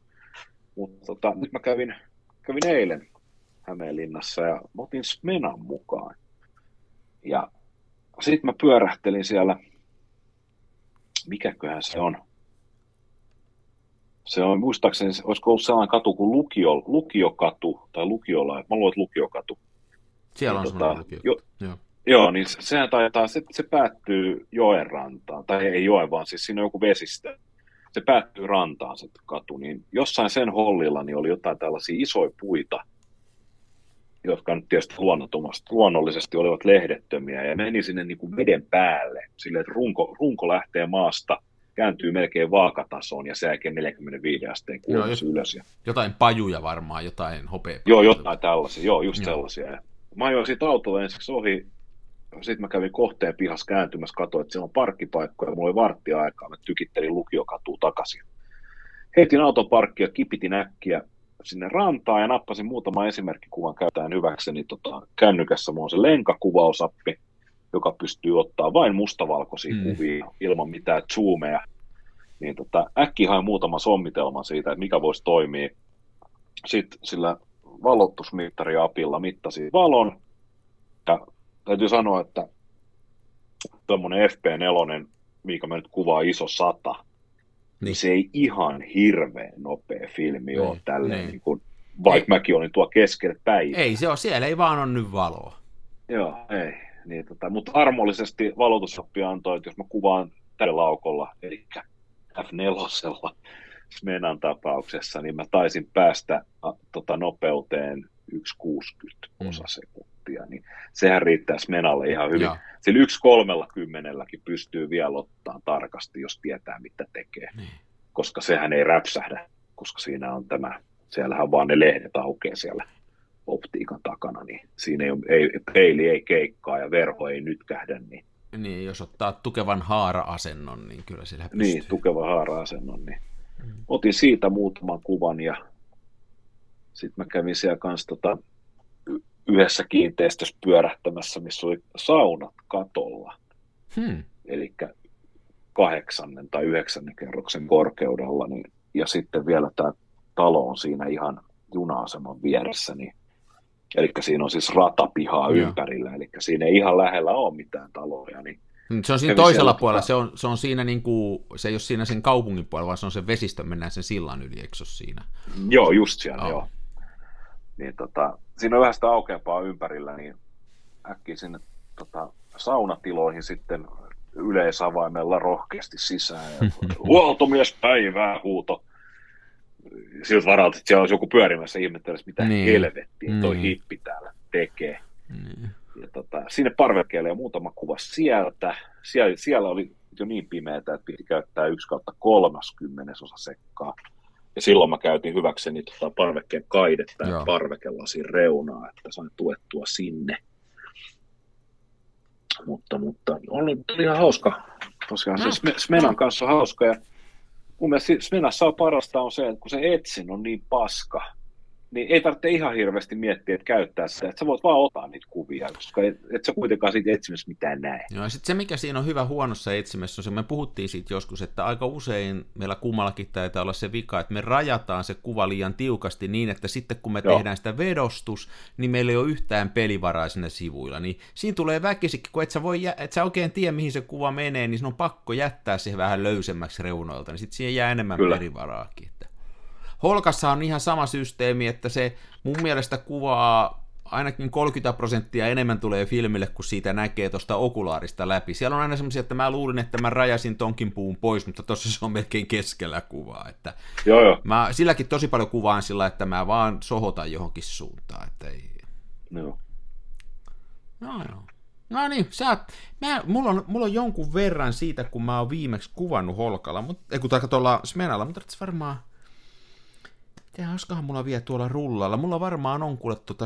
Mutta tota, nyt mä kävin, kävin eilen Hämeenlinnassa ja mä otin Smenan mukaan. Ja sitten mä pyörähtelin siellä, mikäköhän se on, se on, muistaakseni, olisiko ollut sellainen katu kuin lukio, lukiokatu, tai lukiola, mä luulen, että lukiokatu. Siellä on Niin, tota, lukio. jo- Joo. Joo, niin se- sehän taitaa, se, se päättyy joen rantaan, tai ei joen, vaan siis siinä on joku vesistö. Se päättyy rantaan se katu, niin jossain sen hollilla niin oli jotain tällaisia isoja puita, jotka nyt tietysti luonnollisesti olivat lehdettömiä, ja meni sinne niin kuin veden päälle, silleen, että runko, runko lähtee maasta, kääntyy melkein vaakatasoon, ja jälkeen 45 asteen kuulumus Joo, ylös. Ja Jotain pajuja varmaan, jotain hopea. Joo, jotain tällaisia. Joo, just Joo. Sellaisia. Ja Mä ajoin siitä autolla ensiksi ohi. Sitten mä kävin kohteen pihassa kääntymässä, katsoin, että siellä on parkkipaikkoja. Mulla oli varttia aikaa, mä tykittelin lukiokatua takaisin. Heitin auton parkkia, kipitin äkkiä sinne rantaan ja nappasin muutaman esimerkkikuvan käyttäen hyväkseni. Tota, kännykässä mulla on se lenkakuvausappi, joka pystyy ottaa vain mustavalkoisia Mm. kuvia ilman mitään zoomeja. Niin tota, äkki hain muutaman sommitelman siitä, että mikä voisi toimia. Sitten sillä valotusmittariapilla mittasin valon. Ja täytyy sanoa, että tuommoinen FP4, mikä mä nyt kuvaa iso sata, niin. Niin. se ei ihan hirveän nopea filmi Niin, ole tälleen, niin. niin kuin, vaikka Ei. mäkin olin tuo keskellä päivää. Ei se ole, siellä ei vaan ole nyt valoa. Joo, ei. Niin, tota, mutta armollisesti valotusappi antoi, että jos mä kuvaan tällä laukolla, eli F4 Smenan tapauksessa, niin mä taisin päästä a, tota, nopeuteen 1,60 Mm. osa sekuntia, niin sehän riittää Smenalle ihan hyvin. Joo. Sillä yksi kolmella kymmenelläkin pystyy vielä ottaa tarkasti, jos tietää mitä tekee, Niin. koska sehän ei räpsähdä, koska siinä on tämä, siellähän vaan ne lehdet aukeaa siellä optiikan takana, niin siinä ei, ole- ei peili ei keikkaa ja verho ei nytkähdä, niin, Niin, jos ottaa tukevan haara-asennon, niin kyllä sillä pystyy. niin tukeva haara-asennon, niin otin siitä muutaman kuvan ja sitten mä kävin siellä kanssa tota, yhdessä kiinteistössä pyörähtämässä, missä oli saunat katolla, Hmm. eli kahdeksannen tai yhdeksännen kerroksen korkeudella, niin, ja sitten vielä tämä talo on siinä ihan juna-aseman vieressä, niin, eli siinä on siis ratapihaa Joo. ympärillä, eli siinä ei ihan lähellä ole mitään taloja, niin Se on siinä toisella siellä puolella, tota- se on, se on siinä niin kuin, se ei ole siinä sen kaupungin puolella, vaan se on se vesistö, mennään sen sillan yli, eikö siinä? Joo, just siellä, Joo. joo. Niin, tota, siinä on vähän sitä aukeampaa ympärillä, niin äkkiä sinne tota, saunatiloihin sitten yleisavaimella rohkeasti sisään. Ja, <laughs> Huoltomies päivää huuto. Siltä varalta, että siellä olisi joku pyörimässä ihmettelisi, mitä Niin. niin. helvettiä toi Niin. hippi täällä tekee. Niin. Ja tota, sinne parvekkeelle ja muutama kuva sieltä. Siellä, siellä oli jo niin pimeätä, että piti käyttää 1 kautta 30 osa sekkaa. Ja silloin mä käytin hyväkseni tota parvekkeen kaidetta ja parvekelasin reunaa, että sain tuettua sinne. Mutta, mutta oli, oli ihan hauska. Tosiaan se Sme- Smenan kanssa hauska. Ja mun mielestä Smenassa on parasta on se, että kun se etsin on niin paska, niin ei tarvitse ihan hirveästi miettiä, että käyttää sitä, että sä voit vaan ottaa niitä kuvia, koska et, et sä kuitenkaan siitä etsimässä mitään näe. Joo, sitten se, mikä siinä on hyvä huonossa etsimässä, on se, me puhuttiin siitä joskus, että aika usein meillä kummallakin taitaa olla se vika, että me rajataan se kuva liian tiukasti niin, että sitten kun me Joo. tehdään sitä vedostus, niin meillä ei ole yhtään pelivaraa sinne sivuilla. Niin siinä tulee väkisikin, kun et sä, voi, et sä oikein tiedä, mihin se kuva menee, niin on pakko jättää se vähän löysemmäksi reunoilta, niin sitten siihen jää enemmän Kyllä. pelivaraakin. Holkassa on ihan sama systeemi, että se mun mielestä kuvaa ainakin 30 prosenttia enemmän tulee filmille, kun siitä näkee tuosta okulaarista läpi. Siellä on aina semmoisia, että mä luulin, että mä rajasin tonkin puun pois, mutta tossa se on melkein keskellä kuvaa. Että joo, joo. Mä silläkin tosi paljon kuvaan sillä, että mä vaan sohotan johonkin suuntaan. Että ei... Joo. No joo. No niin, sä, mä, mulla, on, mulla on jonkun verran siitä, kun mä oon viimeksi kuvannut Holkalla, mutta, ei kun tuolla Smenalla, mutta varmaan Tiedä, olisikohan mulla vielä tuolla rullalla. Mulla varmaan on kuule tuota,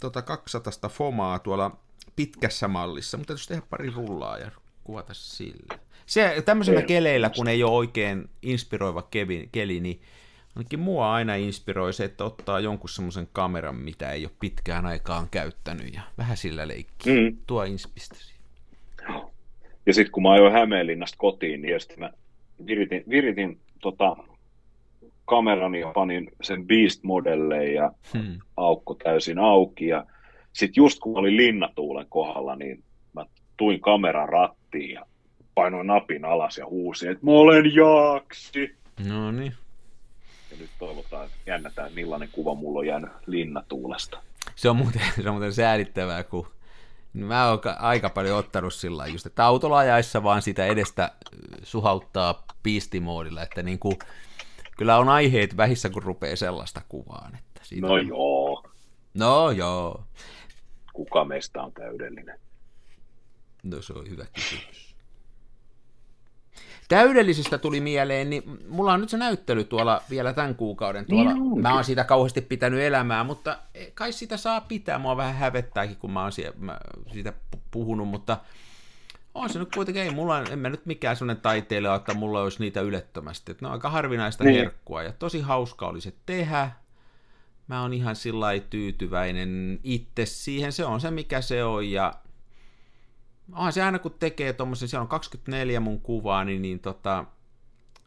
tuota 200 fomaa tuolla pitkässä mallissa, mutta jos tehdä pari rullaa ja kuvata sille. Se, tämmöisellä keleillä, kun ei ole oikein inspiroiva kevi, keli, niin ainakin mua aina inspiroi se, että ottaa jonkun semmoisen kameran, mitä ei ole pitkään aikaan käyttänyt ja vähän sillä leikkiä. Mm. Tuo inspistä Ja sitten kun mä ajoin Hämeenlinnasta kotiin, niin mä viritin, viritin tota, kamerani ja panin sen Beast-modelleen ja hmm. aukko täysin auki. Ja sitten just kun olin linnatuulen kohdalla, niin mä tuin kameran rattiin ja painoin napin alas ja huusin, että mä olen Jaaksi. No niin. Ja nyt toivotaan, että jännätään millainen kuva mulla on jäänyt linnatuulesta. Se on muuten, <laughs> se on muuten säädittävää, kun mä oon aika paljon ottanut sillä just, että autolla ajaessa vaan sitä edestä suhauttaa piistimoodilla, että niin kuin kyllä on aiheet vähissä, kun rupeaa sellaista kuvaan. Että siitä no on... joo. No joo. Kuka meistä on täydellinen? No se on hyvä kysymys. Täydellisistä tuli mieleen, niin mulla on nyt se näyttely tuolla vielä tämän kuukauden. Tuolla. Niin mä oon siitä kauheasti pitänyt elämää, mutta kai sitä saa pitää. Mua vähän hävettääkin, kun mä oon siitä puhunut, mutta on se nyt kuitenkin, ei mulla, en mä nyt mikään sellainen taiteilija, että mulla olisi niitä ylettömästi. Että ne on aika harvinaista niin. herkkua ja tosi hauska oli se tehdä. Mä oon ihan sillä tyytyväinen itse siihen, se on se mikä se on ja onhan se aina kun tekee tuommoisen, siellä on 24 mun kuvaa, niin, niin tota,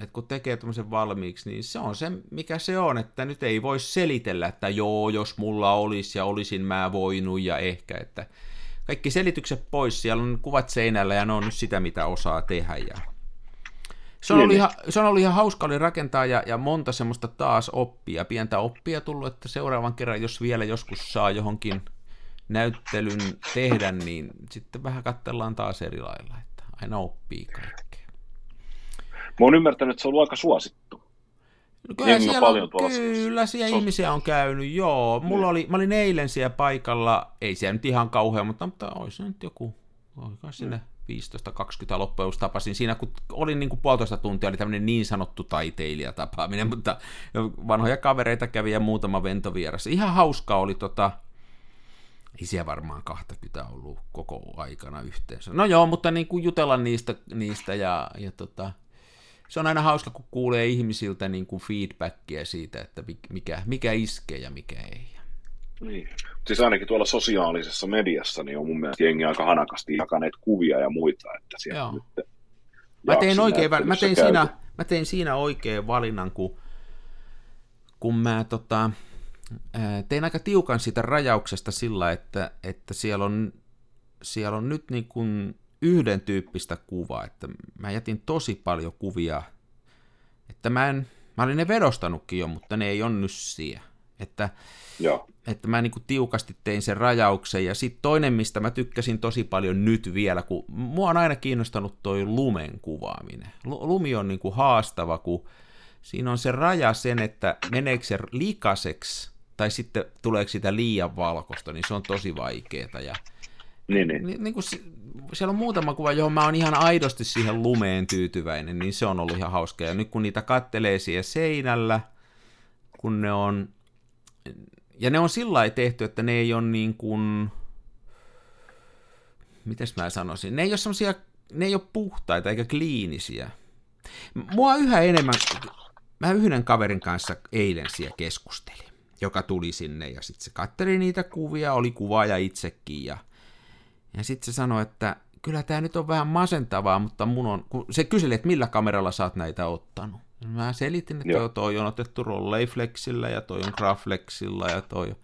että kun tekee tuommoisen valmiiksi, niin se on se, mikä se on, että nyt ei voi selitellä, että joo, jos mulla olisi ja olisin mä voinut ja ehkä, että kaikki selitykset pois, siellä on kuvat seinällä ja ne on nyt sitä, mitä osaa tehdä. Ja... Se, on ollut ihan, se on ollut ihan hauska oli rakentaa ja, ja monta semmoista taas oppia, pientä oppia tullut, että seuraavan kerran, jos vielä joskus saa johonkin näyttelyn tehdä, niin sitten vähän katsellaan taas eri lailla, että aina oppii kaikkea. Mä oon ymmärtänyt, että se on ollut aika suosittu. No kyllä siellä, paljon kyllä siellä ihmisiä on käynyt, joo. Mulla oli, mä olin eilen siellä paikalla, ei siellä nyt ihan kauhean, mutta, mutta olisi nyt joku, oliko sinne 15-20 loppujen tapasin siinä, kun olin niin kuin puolitoista tuntia, oli tämmöinen niin sanottu taiteilijatapaaminen, <laughs> mutta vanhoja kavereita kävi ja muutama ventovieras. Ihan hauskaa oli tota, ei siellä varmaan 20 ollut koko aikana yhteensä. No joo, mutta niin kuin jutella niistä, niistä ja, ja tota, se on aina hauska, kun kuulee ihmisiltä niin kuin feedbackia siitä, että mikä, mikä iskee ja mikä ei. Niin. Siis ainakin tuolla sosiaalisessa mediassa niin on mun mielestä jengi aika hanakasti jakaneet kuvia ja muita, että siellä Joo. nyt Mä tein, oikein, mä, tein siinä, mä tein siinä oikein valinnan, kun, kun mä tota, tein aika tiukan sitä rajauksesta sillä, että, että siellä, on, siellä on nyt niin kuin yhden tyyppistä kuvaa, että mä jätin tosi paljon kuvia, että mä en, mä olin ne vedostanutkin jo, mutta ne ei on nyssiä. Että, Joo. että mä niin tiukasti tein sen rajauksen. Ja sitten toinen, mistä mä tykkäsin tosi paljon nyt vielä, kun mua on aina kiinnostanut toi lumen kuvaaminen. Lumi on niin kuin haastava, kun siinä on se raja sen, että meneekö se likaseksi tai sitten tuleeko sitä liian valkoista, niin se on tosi vaikeeta. Ja, niin, niin. niin, niin kuin, siellä on muutama kuva, johon mä oon ihan aidosti siihen lumeen tyytyväinen, niin se on ollut ihan hauska. Ja nyt kun niitä kattelee siellä seinällä, kun ne on, ja ne on sillä tehty, että ne ei ole niin kuin, mitäs mä sanoisin, ne ei ole semmosia, ne ei ole puhtaita eikä kliinisiä. Mua yhä enemmän, mä yhden kaverin kanssa eilen siellä keskustelin. joka tuli sinne ja sitten se katteli niitä kuvia, oli kuvaaja itsekin ja, ja sitten se sanoi, että kyllä tämä nyt on vähän masentavaa, mutta mun on, kun se kyseli, että millä kameralla sä oot näitä ottanut. Mä selitin, että Joo. toi on otettu Rolleiflexillä ja toi on Graflexilla ja toi.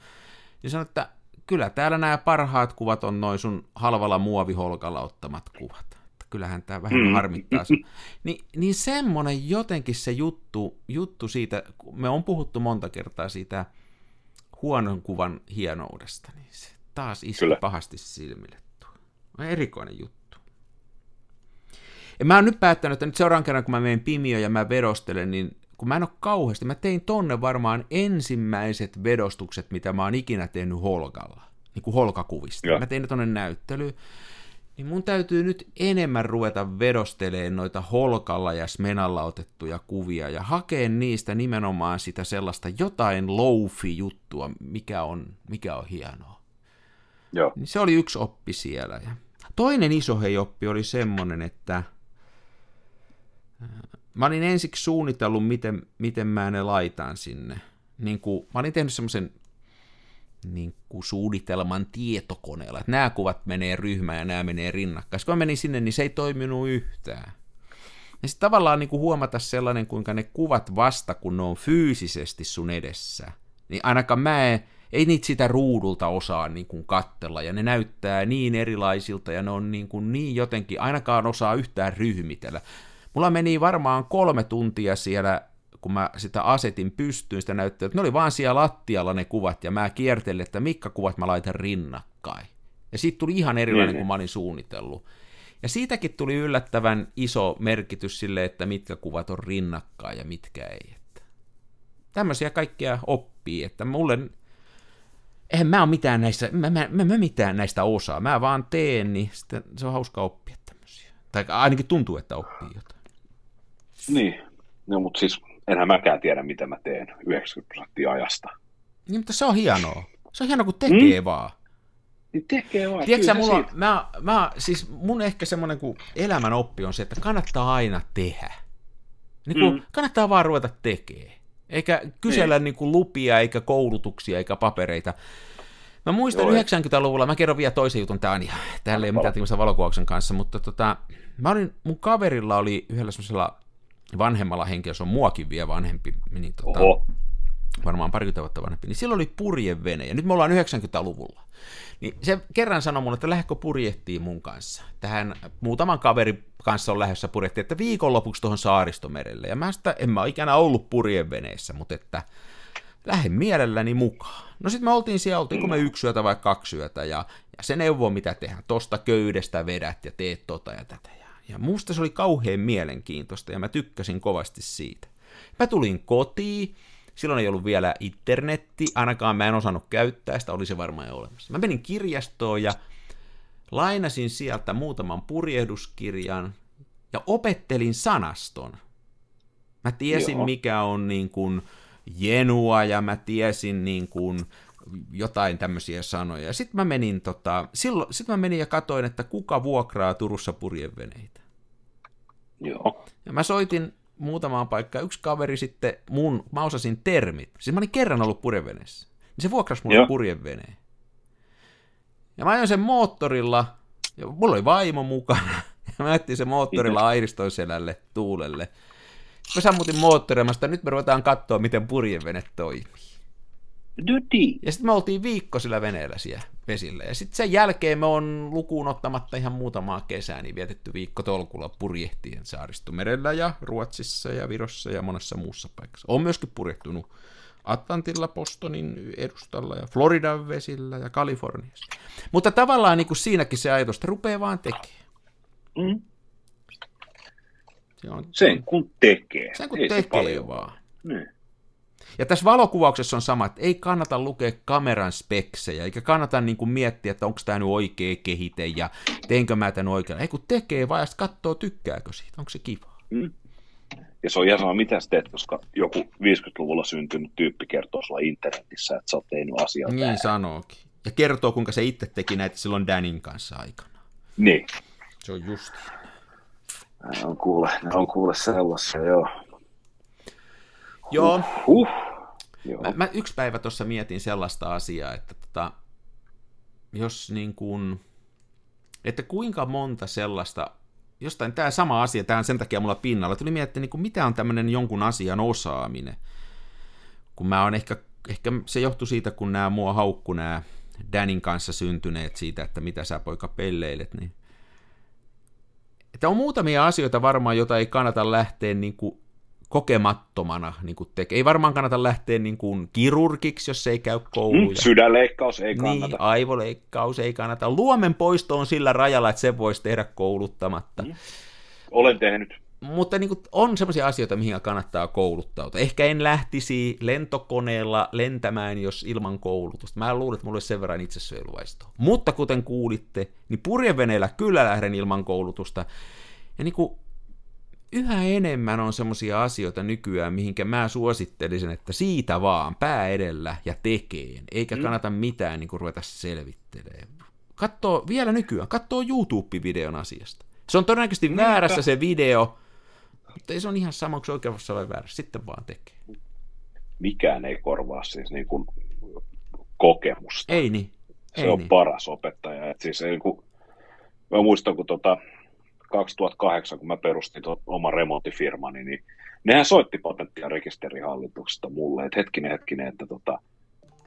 Ja sanoin, että kyllä täällä nämä parhaat kuvat on noin sun halvalla muoviholkalla ottamat kuvat. Että kyllähän tämä vähän mm. harmittaa. <laughs> Ni, niin semmoinen jotenkin se juttu, juttu siitä, me on puhuttu monta kertaa siitä huonon kuvan hienoudesta, niin se taas iski kyllä. pahasti silmille. On erikoinen juttu. Ja mä oon nyt päättänyt, että nyt seuraavan kerran, kun mä menen Pimioon ja mä vedostelen, niin kun mä en ole kauheasti, mä tein tonne varmaan ensimmäiset vedostukset, mitä mä oon ikinä tehnyt holkalla, niin kuin holkakuvista. Ja. Mä tein ne tonne näyttelyyn. Niin mun täytyy nyt enemmän ruveta vedosteleen noita holkalla ja smenalla otettuja kuvia ja hakea niistä nimenomaan sitä sellaista jotain loufi-juttua, mikä on, mikä on hienoa. Joo. Niin se oli yksi oppi siellä. Ja toinen iso hei oppi oli semmonen, että – Mä olin ensiksi suunnitellut, miten, miten mä ne laitan sinne. Niin kuin, mä olin tehnyt semmoisen niin kuin suunnitelman tietokoneella, että nämä kuvat menee ryhmään ja nämä menee rinnakkain. Kun mä menin sinne, niin se ei toiminut yhtään. Ja sitten tavallaan niin kuin huomata sellainen, kuinka ne kuvat vasta, kun ne on fyysisesti sun edessä, niin ainakaan mä en, ei niitä sitä ruudulta osaa niin kuin kattella, ja ne näyttää niin erilaisilta, ja ne on niin, kuin niin jotenkin, ainakaan osaa yhtään ryhmitellä. Mulla meni varmaan kolme tuntia siellä, kun mä sitä asetin pystyyn, sitä näyttöä, että ne oli vaan siellä lattialla ne kuvat, ja mä kiertelin, että mitkä kuvat mä laitan rinnakkain. Ja siitä tuli ihan erilainen mm-hmm. kuin mä olin suunnitellut. Ja siitäkin tuli yllättävän iso merkitys sille, että mitkä kuvat on rinnakkain ja mitkä ei. Että tämmöisiä kaikkia oppii, että mulle, eihän mä ole mitään näistä, mä, mä, mä, mä mitään näistä osaa, mä vaan teen, niin sitten se on hauska oppia tämmöisiä. Tai ainakin tuntuu, että oppii jotain. Niin, no, mutta siis enhän mäkään tiedä, mitä mä teen 90 prosenttia ajasta. Niin, mutta se on hienoa. Se on hienoa, kun tekee mm? vaan. Niin tekee vaan. Tiedätkö mulla mä, mä, siis mun ehkä semmoinen kuin elämän oppi on se, että kannattaa aina tehdä. Niin kuin, mm. Kannattaa vaan ruveta tekemään. Eikä kysellä niin. Niin kuin lupia, eikä koulutuksia, eikä papereita. Mä muistan Joo, 90-luvulla, mä kerron vielä toisen jutun, tää on ihan, täällä ei ole mitään tekemistä valokuvauksen kanssa, mutta tota, mä olin, mun kaverilla oli yhdellä semmoisella vanhemmalla henkilöllä, se on muakin vielä vanhempi, niin tota, varmaan parikymmentä vuotta vanhempi, niin silloin oli purjevene, ja nyt me ollaan 90-luvulla. Niin se kerran sanoi mulle, että lähdekö purjehtiin mun kanssa. Tähän muutaman kaverin kanssa on lähdössä purjehtiin, että viikonlopuksi tuohon saaristomerelle. Ja mä sitä, en mä ole ikänä ollut purjeveneessä, mutta että lähden mielelläni mukaan. No sitten me oltiin siellä, oltiinko me yksi yötä vai kaksi yötä, ja, ja se neuvoo mitä tehdään. Tosta köydestä vedät ja teet tota ja tätä. Ja musta se oli kauhean mielenkiintoista ja mä tykkäsin kovasti siitä. Mä tulin kotiin, silloin ei ollut vielä internetti, ainakaan mä en osannut käyttää sitä, oli se varmaan jo olemassa. Mä menin kirjastoon ja lainasin sieltä muutaman purjehduskirjan ja opettelin sanaston. Mä tiesin, Joo. mikä on niin kuin jenua ja mä tiesin niin kuin jotain tämmöisiä sanoja. Sitten mä menin, tota, silloin, sit mä menin ja katoin, että kuka vuokraa Turussa purjeveneitä. Joo. Ja mä soitin muutamaan paikkaan. Yksi kaveri sitten, mun, mä osasin termit. Siis mä olin kerran ollut purjeveneessä. Niin se vuokrasi mulle Joo. purjeveneen. Ja mä ajoin sen moottorilla, ja mulla oli vaimo mukana. <laughs> Ja mä ajattelin sen moottorilla airistonselälle tuulelle. Sitten mä sammutin moottoria, ja nyt me ruvetaan katsoa, miten purjevene toimii. Duty. Ja sitten me oltiin viikko sillä veneellä siellä vesillä. Ja sitten sen jälkeen me on lukuun ottamatta ihan muutamaa kesää, niin vietetty viikko tolkulla purjehtien saaristomerellä ja Ruotsissa ja Virossa ja monessa muussa paikassa. On myöskin purjehtunut Atlantilla, Bostonin edustalla ja Floridan vesillä ja Kaliforniassa. Mutta tavallaan niin kuin siinäkin se ajatus, että rupeaa vaan tekemään. Mm. Se on, sen kun tekee. Sen kun Ei tekee vaan. Niin. Ja tässä valokuvauksessa on sama, että ei kannata lukea kameran speksejä, eikä kannata niin kuin miettiä, että onko tämä nyt oikea kehite ja teenkö mä tämän oikein. Ei kun tekee vaan ja katsoo, tykkääkö siitä, onko se kiva. Mm. Ja se on ihan sama, mitä sä teet, koska joku 50-luvulla syntynyt tyyppi kertoo sulla internetissä, että sä oot tehnyt asiaa Niin väärin. sanookin. Ja kertoo, kuinka se itse teki näitä silloin Danin kanssa aikana. Niin. Se on just. Ne on kuule, ne on kuule sellaisia, joo. Joo. Uh. Mä, mä yksi päivä tuossa mietin sellaista asiaa, että tota, jos niin kuin, että kuinka monta sellaista, jostain tämä sama asia, tämä on sen takia mulla pinnalla, tuli miettiä, niin kuin, mitä on tämmöinen jonkun asian osaaminen, kun mä oon ehkä, ehkä se johtuu siitä, kun nämä mua haukku nämä Danin kanssa syntyneet siitä, että mitä sä poika pelleilet, niin että on muutamia asioita varmaan, joita ei kannata lähteä niin kuin kokemattomana niin kuin teke. Ei varmaan kannata lähteä niin kuin kirurgiksi, jos ei käy kouluja. Mm, sydänleikkaus ei niin, kannata. Niin, aivoleikkaus ei kannata. Luomen poisto on sillä rajalla, että se voisi tehdä kouluttamatta. Mm. Olen tehnyt. Mutta niin kuin, on sellaisia asioita, mihin kannattaa kouluttautua. Ehkä en lähtisi lentokoneella lentämään, jos ilman koulutusta. Mä luulen, että mulla olisi sen verran itsesuojeluvaistoa. Mutta kuten kuulitte, niin purjeveneellä kyllä lähden ilman koulutusta. Ja niin kuin, yhä enemmän on semmoisia asioita nykyään, mihinkä mä suosittelisin, että siitä vaan pää edellä ja tekeen, eikä mm. kannata mitään niin kuin ruveta selvittelemään. Katsoo vielä nykyään, katsoo YouTube-videon asiasta. Se on todennäköisesti Niinpä. väärässä se video, mutta ei se on ihan sama, kun oikeassa vai väärässä, sitten vaan tekee. Mikään ei korvaa siis niin kuin kokemusta. Ei niin. Se ei on niin. paras opettaja. Et siis, niin kuin, mä muistan, kun tota, 2008, kun mä perustin tuon oman remonttifirmani, niin nehän soitti patentti- ja rekisterihallituksesta mulle, että hetkinen, hetkinen, että tota,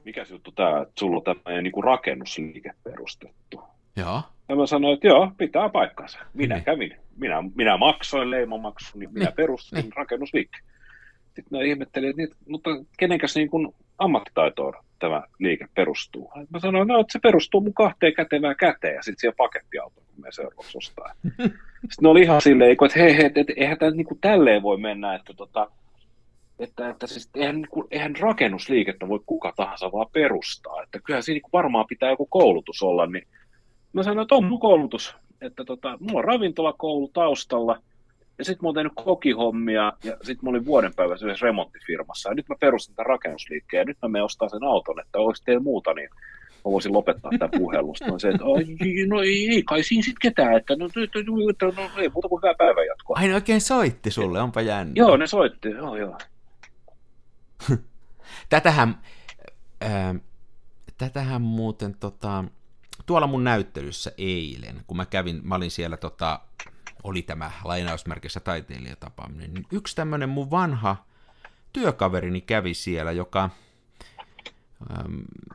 mikä se juttu tämä, että sulla on tämmöinen niin rakennusliike perustettu. Joo. Ja mä sanoin, että joo, pitää paikkansa. Minä niin. kävin, minä, minä maksoin leimamaksun, niin minä niin. perustin niin. rakennusliikkeen. Sitten mä ihmettelin, että niin, mutta kenenkäs niin kuin ammattitaitoon tämä liike perustuu? Mä sanoin, no, että se perustuu mun kahteen kätevään käteen ja sitten siihen pakettiautoon, kun me seuraavaksi ostaa. <laughs> sitten ne oli ihan silleen, että hei, hei, että eihän tämä niin kuin tälleen voi mennä, että tota, että, että siis eihän, niin kuin, eihän rakennusliikettä voi kuka tahansa vaan perustaa. Että kyllähän siinä niin varmaan pitää joku koulutus olla. Niin mä sanoin, että on mun koulutus. Että tota, mulla on ravintolakoulu taustalla – ja sitten mä oon tehnyt kokihommia ja sitten mä olin vuoden päivässä yhdessä remonttifirmassa. Ja nyt mä perustin tämän rakennusliikkeen ja nyt mä menen ostaa sen auton, että olisi teillä muuta, niin mä voisin lopettaa tämän puhelusta. No se, että no ei, ei kai siinä sitten ketään, että no, no, no, ei muuta kuin hyvää päivän jatkoa. Ai ne oikein soitti sulle, onpa jännä. Joo, ne soitti, joo joo. <laughs> tätähän, äh, tätähän muuten tota, tuolla mun näyttelyssä eilen, kun mä kävin, mä olin siellä tota, oli tämä lainausmerkissä taiteilijatapaaminen, niin yksi tämmöinen mun vanha työkaverini kävi siellä, joka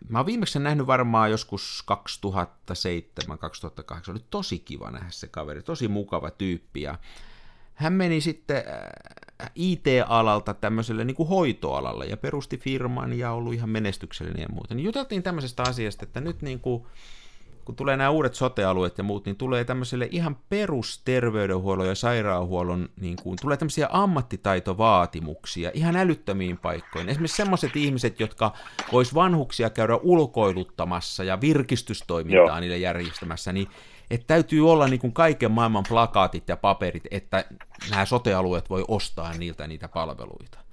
Mä oon viimeksi nähnyt varmaan joskus 2007-2008. Oli tosi kiva nähdä se kaveri, tosi mukava tyyppi. Ja hän meni sitten äh, IT-alalta tämmöiselle niin kuin hoitoalalle ja perusti firman ja ollut ihan menestyksellinen ja muuta. Niin juteltiin tämmöisestä asiasta, että nyt niin kuin kun tulee nämä uudet sotealueet ja muut, niin tulee tämmöiselle ihan perusterveydenhuollon ja sairaanhuollon, niin kuin, tulee tämmöisiä ammattitaitovaatimuksia ihan älyttömiin paikkoihin. Esimerkiksi semmoiset ihmiset, jotka vois vanhuksia käydä ulkoiluttamassa ja virkistystoimintaa Joo. niille järjestämässä, niin että täytyy olla niin kuin kaiken maailman plakaatit ja paperit, että nämä sotealueet voi ostaa niiltä niitä palveluita.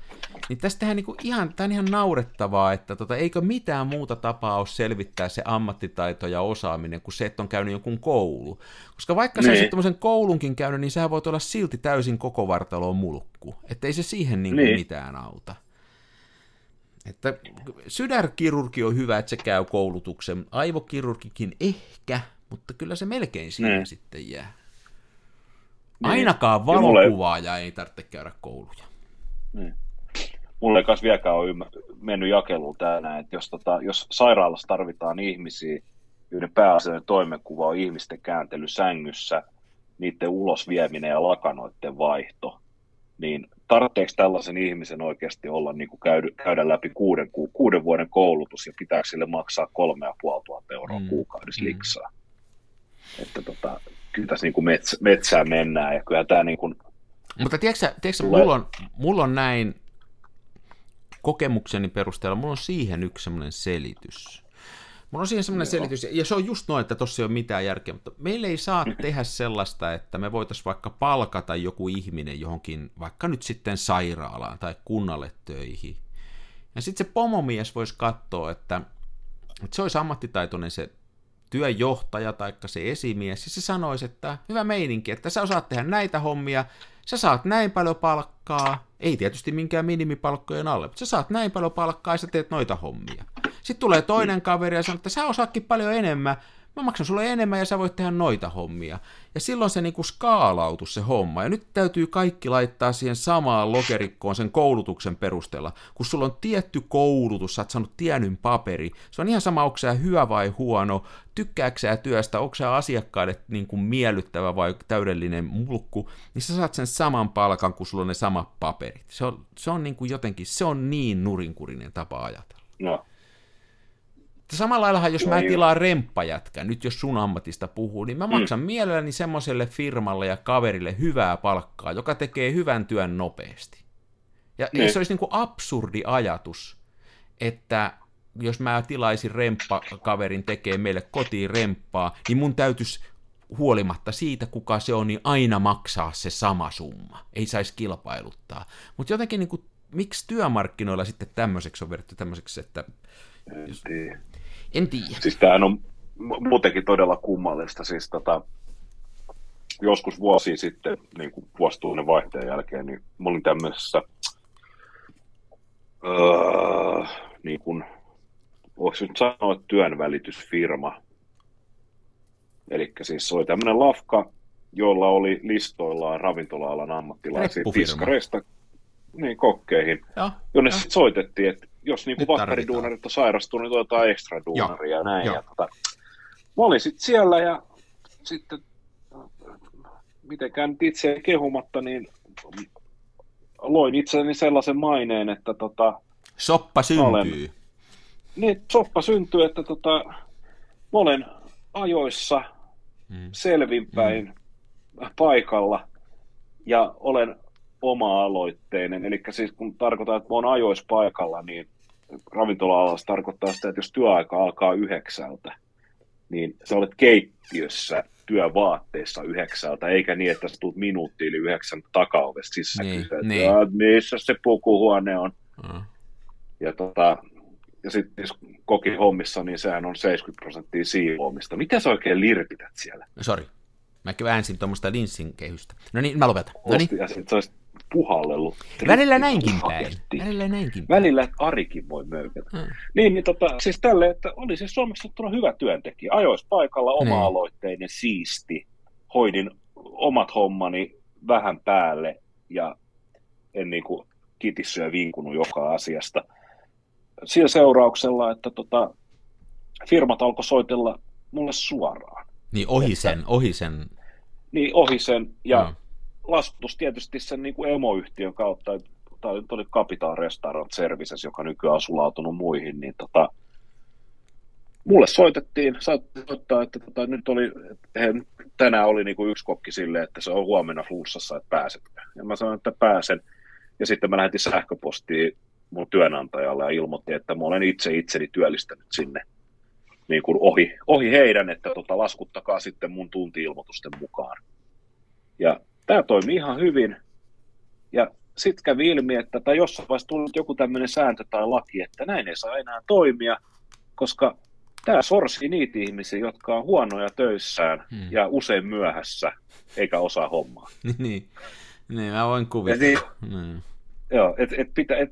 Niin tästähän niinku ihan, tämä on ihan naurettavaa, että tota, eikö mitään muuta tapaa ole selvittää se ammattitaito ja osaaminen kuin se, että on käynyt jonkun koulu. Koska vaikka niin. sä olisit tämmöisen koulunkin käynyt, niin sä voit olla silti täysin koko vartaloon mulkku. Että ei se siihen niinku niin. mitään auta. Että sydärkirurgi on hyvä, että se käy koulutuksen. Aivokirurgikin ehkä, mutta kyllä se melkein siihen niin. sitten jää. Niin. Ainakaan valokuvaaja ei tarvitse käydä kouluja. Niin mulle ei kanssa vieläkään ole mennyt jakeluun täällä, että jos, tota, jos sairaalassa tarvitaan ihmisiä, joiden pääasiallinen toimenkuva on ihmisten kääntely sängyssä, niiden ulos vieminen ja lakanoiden vaihto, niin tarvitseeko tällaisen ihmisen oikeasti olla niin kuin käydä, käydä läpi kuuden, kuuden vuoden koulutus ja pitääkö sille maksaa kolme ja puoli tuhatta euroa mm. kuukaudessa mm. liksaa? Että tota, kyllä tässä niin kuin metsä, metsään mennään ja kyllä tämä niin kuin, mutta tiedätkö, tiedätkö tulee... mulla, on, mulla on näin, kokemukseni perusteella mulla on siihen yksi semmoinen selitys. Mulla on siihen semmoinen Joo. selitys, ja se on just noin, että tossa ei ole mitään järkeä, mutta meillä ei saa <clears throat> tehdä sellaista, että me voitaisiin vaikka palkata joku ihminen johonkin, vaikka nyt sitten sairaalaan tai kunnalle töihin. Ja sitten se pomomies voisi katsoa, että, että se olisi ammattitaitoinen se työjohtaja tai se esimies, ja se sanoisi, että hyvä meininki, että sä osaat tehdä näitä hommia, sä saat näin paljon palkkaa, ei tietysti minkään minimipalkkojen alle, mutta sä saat näin paljon palkkaa ja sä teet noita hommia. Sitten tulee toinen kaveri ja sanoo, että sä osaatkin paljon enemmän, mä maksan sulle enemmän ja sä voit tehdä noita hommia. Ja silloin se niinku skaalautus se homma. Ja nyt täytyy kaikki laittaa siihen samaan lokerikkoon sen koulutuksen perusteella. Kun sulla on tietty koulutus, sä oot saanut tienyn paperi. Se on ihan sama, onko sä hyvä vai huono, tykkääkö sä työstä, onko sä asiakkaille niin kuin miellyttävä vai täydellinen mulkku, niin sä saat sen saman palkan, kun sulla on ne samat paperit. Se on, se on niin kuin jotenkin, se on niin nurinkurinen tapa ajatella. No, Samalla lailla, jos mä tilaan remppajätkä, nyt jos sun ammatista puhuu, niin mä Mm. maksan mielelläni semmoiselle firmalle ja kaverille hyvää palkkaa, joka tekee hyvän työn nopeasti. Ja, Niin. se olisi niin kuin absurdi ajatus, että jos mä tilaisin remppakaverin tekee meille kotiin remppaa, niin mun täytyisi huolimatta siitä, kuka se on, niin aina maksaa se sama summa. Ei saisi kilpailuttaa. Mutta jotenkin, niin kuin, miksi työmarkkinoilla sitten tämmöiseksi on vedetty tämmöiseksi, että tiedä. En tiedä. Siis tämähän on mu- muutenkin todella kummallista. Siis tota, joskus vuosi sitten, niin kuin vuosituinen vaihteen jälkeen, niin mä olin tämmöisessä, öö, niin kuin, voiko nyt sanoa, että työnvälitysfirma. Eli siis se oli tämmöinen lafka, jolla oli listoillaan ravintola-alan ammattilaisia Reppufirma. Niin kokkeihin, Joo, jonne joo. sitten soitettiin, että jos niinku Nyt vakkariduunarit on sairastunut, niin otetaan ekstra duunaria ja näin. Ja tota, mä olin sitten siellä ja sitten mitenkään nyt itse kehumatta, niin loin itselleni sellaisen maineen, että tota, Soppa Olen. syntyy. niin soppa syntyy, että tota, mä olen ajoissa Mm. selvinpäin mm. paikalla ja olen oma-aloitteinen. Eli siis kun tarkoitan, että mä oon ajoissa paikalla, niin ravintola-alassa tarkoittaa sitä, että jos työaika alkaa yhdeksältä, niin sä olet keittiössä työvaatteissa yhdeksältä, eikä niin, että sä tulet minuutti yli yhdeksän takaovesta sisään Niin, kysyä, niin. "Jaa, missä se pukuhuone on. Mm. Ja, tota, ja sitten jos kokin hommissa, niin sehän on 70 prosenttia siivoamista. Mitä sä oikein lirpität siellä? Sori. Mä väänsin tuommoista linssin kehystä. No niin, mä lopetan. No niin. Ja sitten se olisi puhallellut. Välillä näinkin päin. Välillä näinkin päin. Välillä Arikin voi möykätä. Mm. Niin, niin tota, siis tälle, että oli siis Suomessa hyvä työntekijä. Ajois paikalla Niin. oma-aloitteinen, siisti. Hoidin omat hommani vähän päälle ja en niin kuin kitissy ja vinkunut joka asiasta. Sillä seurauksella, että tota, firmat alkoi soitella mulle suoraan. Niin ohi sen, ohi sen. Niin ohi sen, ja Joo. Laskutus tietysti sen niin kuin emoyhtiön kautta, tai nyt oli Capital Restaurant Services, joka nykyään on sulautunut muihin, niin tota, mulle soitettiin, saatiin soittaa, että tota, nyt oli, he, tänään oli niin kuin yksi kokki silleen, että se on huomenna flunssassa, että pääsetkö. Ja mä sanoin, että pääsen. Ja sitten mä lähetin sähköpostia mun työnantajalle ja ilmoitti, että mä olen itse itseni työllistänyt sinne niin kuin ohi, ohi heidän, että tota, laskuttakaa sitten mun tunti-ilmoitusten mukaan. Ja tämä toimi ihan hyvin. Ja sitten kävi ilmi, että tai jossain vaiheessa tuli joku tämmöinen sääntö tai laki, että näin ei saa enää toimia, koska tämä sorsii niitä ihmisiä, jotka on huonoja töissään Hmm. ja usein myöhässä, eikä osaa hommaa. <laughs> Niin, niin. Niin, mä voin kuvitella. niin, Mm. joo, et, et pitä, et,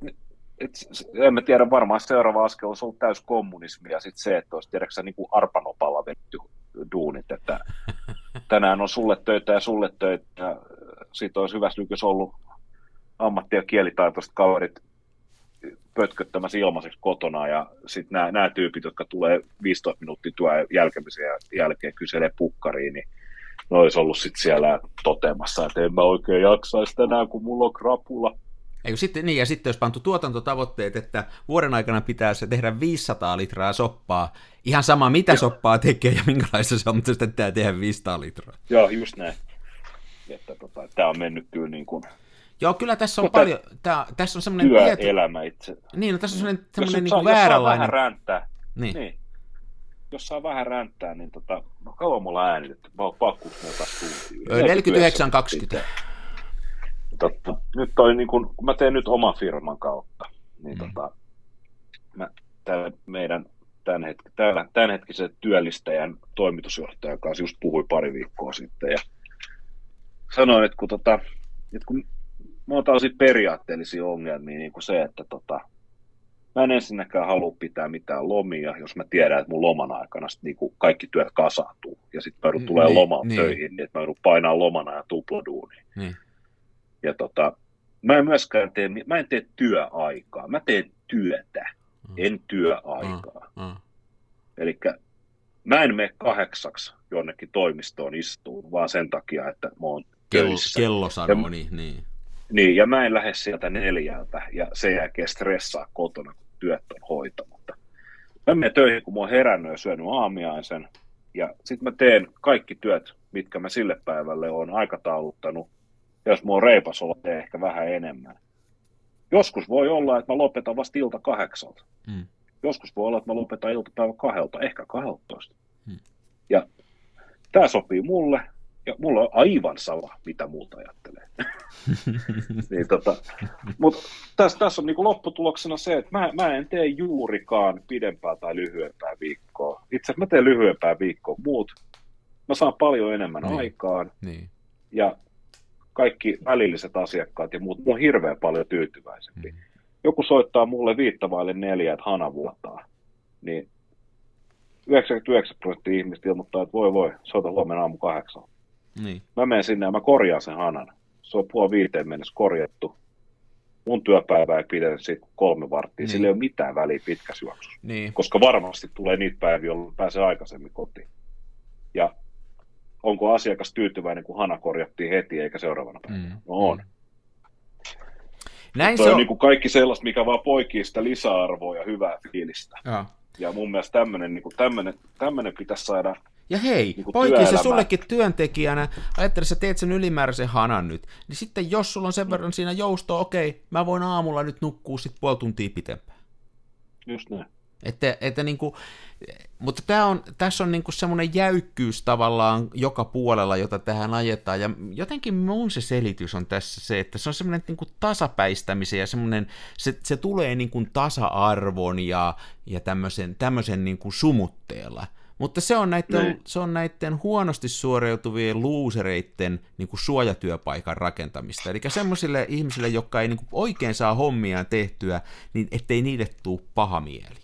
et, en mä tiedä, varmaan seuraava askel olisi ollut täys kommunismi ja sitten se, että olisi tiedätkö niin kuin arpanopalla vetty duunit, että <laughs> tänään on sulle töitä ja sulle töitä. Siitä olisi hyvässä lykyssä ollut ammatti- ja kielitaitoiset kaverit pötköttämässä ilmaiseksi kotona. Ja sitten nämä, nämä tyypit, jotka tulee 15 minuuttia työn jälkemisen jälkeen kyselee pukkariin, niin ne olisi ollut sitten siellä toteamassa, että en mä oikein jaksaisi tänään, kun mulla on krapula. Eikö sitten, niin, ja sitten jos pantu tuotantotavoitteet, että vuoden aikana pitää se tehdä 500 litraa soppaa, ihan sama mitä soppaa tekee ja minkälaista se on, mutta sitä pitää tehdä 500 litraa. Joo, just näin. Että tota, tämä on mennyt kyllä niin kuin Joo, kyllä tässä on Mutta- paljon, tää, tässä on semmoinen tietty, työelämä itse. niin, no, tässä on semmoinen, Jos, semmoinen niin saa, kuin jos saa vääränlainen, vähän ränttää, niin. niin. Jos saa vähän ränttää, niin tota, no kauan mulla äänitetty, mä oon pakkuus taas tuntia. Ö, 49,20. Totta. Nyt toi, niin kun, kun mä teen nyt oman firman kautta, niin Mm. tota, mä, tää meidän tämän, hetki, täällä, tämänhetkisen työllistäjän toimitusjohtajan kanssa just puhui pari viikkoa sitten ja sanoin, että kun tota, että kun mä oon tällaisia periaatteellisia ongelmia, niin kuin se, että tota, mä en ensinnäkään halua pitää mitään lomia, jos mä tiedän, että mun loman aikana sit niinku kaikki työt kasautuu. Ja sitten mä joudun tulee niin, lomaan niin. töihin, niin että mä joudun painaa lomana ja tupladuuniin. Niin. Ja tota, mä en myöskään tee, mä en tee työaikaa, mä teen työtä, mm. en työaikaa. Mm. Mm. Eli mä en mene kahdeksaksi jonnekin toimistoon istuun, vaan sen takia, että mä oon kello, kello sanoo, ja, niin, niin. Niin, ja mä en lähde sieltä neljältä ja sen jälkeen stressaa kotona, kun työt on hoitamatta. Mä menen töihin, kun mä oon herännyt ja syönyt aamiaisen, ja sitten mä teen kaikki työt, mitkä mä sille päivälle on aikatauluttanut. Jos oon reipas olla, teen ehkä vähän enemmän. Joskus voi olla, että mä lopetan vasta ilta kahdeksalta. Mm. Joskus voi olla, että mä lopetan iltapäivä kahdelta, ehkä kahdeltoista. Mm. Ja tämä sopii mulle, ja mulla on aivan sama, mitä muuta ajattelee. <laughs> niin, tota, Mutta tässä, tässä on niinku lopputuloksena se, että mä, mä en tee juurikaan pidempää tai lyhyempää viikkoa. Itse asiassa mä teen lyhyempää viikkoa, muut mä saan paljon enemmän niin. aikaan. Niin. Ja kaikki välilliset asiakkaat ja muut, mä oon hirveän paljon tyytyväisempi. Mm. Joku soittaa mulle viittavaille neljä, että hana vuotaa. Niin 99 prosenttia ihmistä ilmoittaa, että voi voi, soita huomenna aamu kahdeksan. Niin. Mä menen sinne ja mä korjaan sen hanan. Se on puoli viiteen mennessä korjattu. Mun työpäivä ei pidetä siitä kolme varttia. Niin. Sillä ei ole mitään väliä juoksussa. Niin. Koska varmasti tulee niitä päiviä, jolloin pääsee aikaisemmin kotiin. Ja onko asiakas tyytyväinen, kun hana korjattiin heti eikä seuraavana päivänä? Mm. No on. Mm. Näin se on, on. Niin kuin kaikki sellaista, mikä vaan poikii sitä lisäarvoa ja hyvää fiilistä. Ja, ja mun mielestä tämmöinen, niin tämmöinen, tämmöinen pitäisi saada ja hei, niin poiki se sullekin työntekijänä, ajattele, sä teet sen ylimääräisen hanan nyt, niin sitten jos sulla on sen verran siinä joustoa, okei, mä voin aamulla nyt nukkua sit puoli tuntia pitempään. Just näin. Että, että niin kuin, mutta tämä on, tässä on niin kuin semmoinen jäykkyys tavallaan joka puolella, jota tähän ajetaan, ja jotenkin mun se selitys on tässä se, että se on semmoinen niin kuin tasapäistämisen ja semmoinen, se, se tulee niin kuin tasa-arvon ja, ja tämmöisen, tämmöisen niin kuin sumutteella – mutta se on näiden, niin. se on näiden huonosti suoriutuvien luusereiden niin kuin suojatyöpaikan rakentamista. Eli semmoisille ihmisille, jotka ei niin kuin oikein saa hommiaan tehtyä, niin ettei niille tule paha mieli.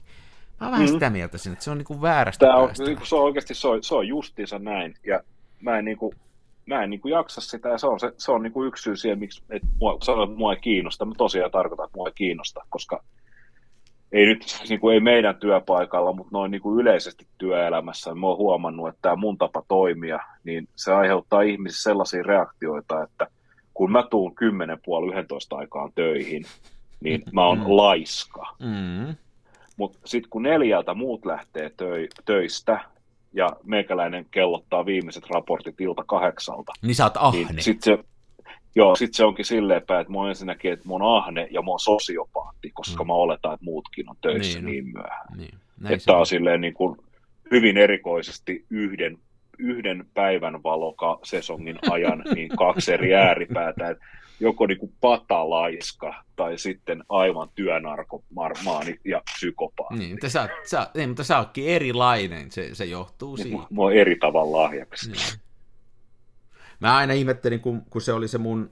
Mä oon vähän mm. sitä mieltä että se on niin kuin väärästä Tämä on, niin kuin se on oikeasti, se on, se on justiinsa näin. Ja mä en, niin kuin, mä en niin kuin jaksa sitä, ja se on, se, se on niin kuin yksi syy siihen, miksi että mua, sanoin, että mua ei kiinnosta. Mä tosiaan tarkoitan, että mua ei kiinnosta, koska ei nyt siis niin kuin ei meidän työpaikalla, mutta noin niin kuin yleisesti työelämässä, mä oon huomannut, että tämä mun tapa toimia, niin se aiheuttaa ihmisissä sellaisia reaktioita, että kun mä tuun 10 puoli 11 aikaan töihin, niin mä oon mm. laiska. Mm. Mutta sitten kun neljältä muut lähtee töi, töistä, ja meikäläinen kellottaa viimeiset raportit ilta kahdeksalta. Niin sä oot ahne. Niin sit se, Joo, sitten se onkin silleen päin, että mä oon ensinnäkin, että mä oon ahne ja mä oon sosiopaatti, koska mm. mä oletan, että muutkin on töissä niin, no. niin myöhään. Niin. että on silleen niin kuin hyvin erikoisesti yhden, yhden päivän valoka sesongin ajan niin kaksi eri ääripäätä, että joko niin kuin patalaiska tai sitten aivan työnarkomaani ja psykopaatti. Niin, mutta sä, sä, niin, mutta sä ootkin erilainen, se, se johtuu niin, siitä. Mä oon eri tavalla lahjakas. Niin. Mä aina ihmettelin, kun, kun se oli se mun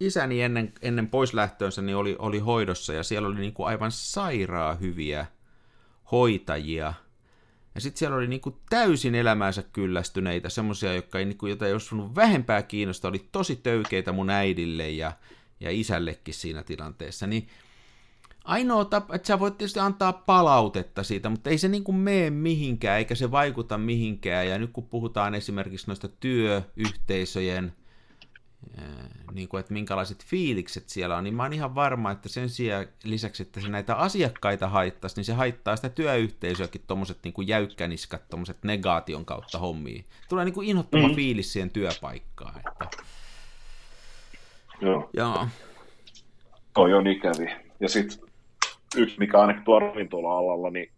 isäni ennen, ennen poislähtöönsä niin oli, oli hoidossa ja siellä oli niin kuin aivan sairaa hyviä hoitajia. Ja sitten siellä oli niin kuin täysin elämäänsä kyllästyneitä, semmoisia, jotka ei, niin kuin, jota ei olisi vähempää kiinnostaa, oli tosi töykeitä mun äidille ja, ja isällekin siinä tilanteessa. Niin ainoa tapa, että sä voit tietysti antaa palautetta siitä, mutta ei se niin kuin mene mihinkään, eikä se vaikuta mihinkään. Ja nyt kun puhutaan esimerkiksi noista työyhteisöjen, niin kuin, että minkälaiset fiilikset siellä on, niin mä oon ihan varma, että sen sijaan lisäksi, että se näitä asiakkaita haittaisi, niin se haittaa sitä työyhteisöäkin tuommoiset niin jäykkäniskat, tuommoiset negaation kautta hommiin. Tulee niin kuin inhottava mm. fiilis siihen työpaikkaan. Että... Joo. Joo. Toi on ikävi. Ja sitten yksi, mikä ainakin tuolla ravintola-alalla, niin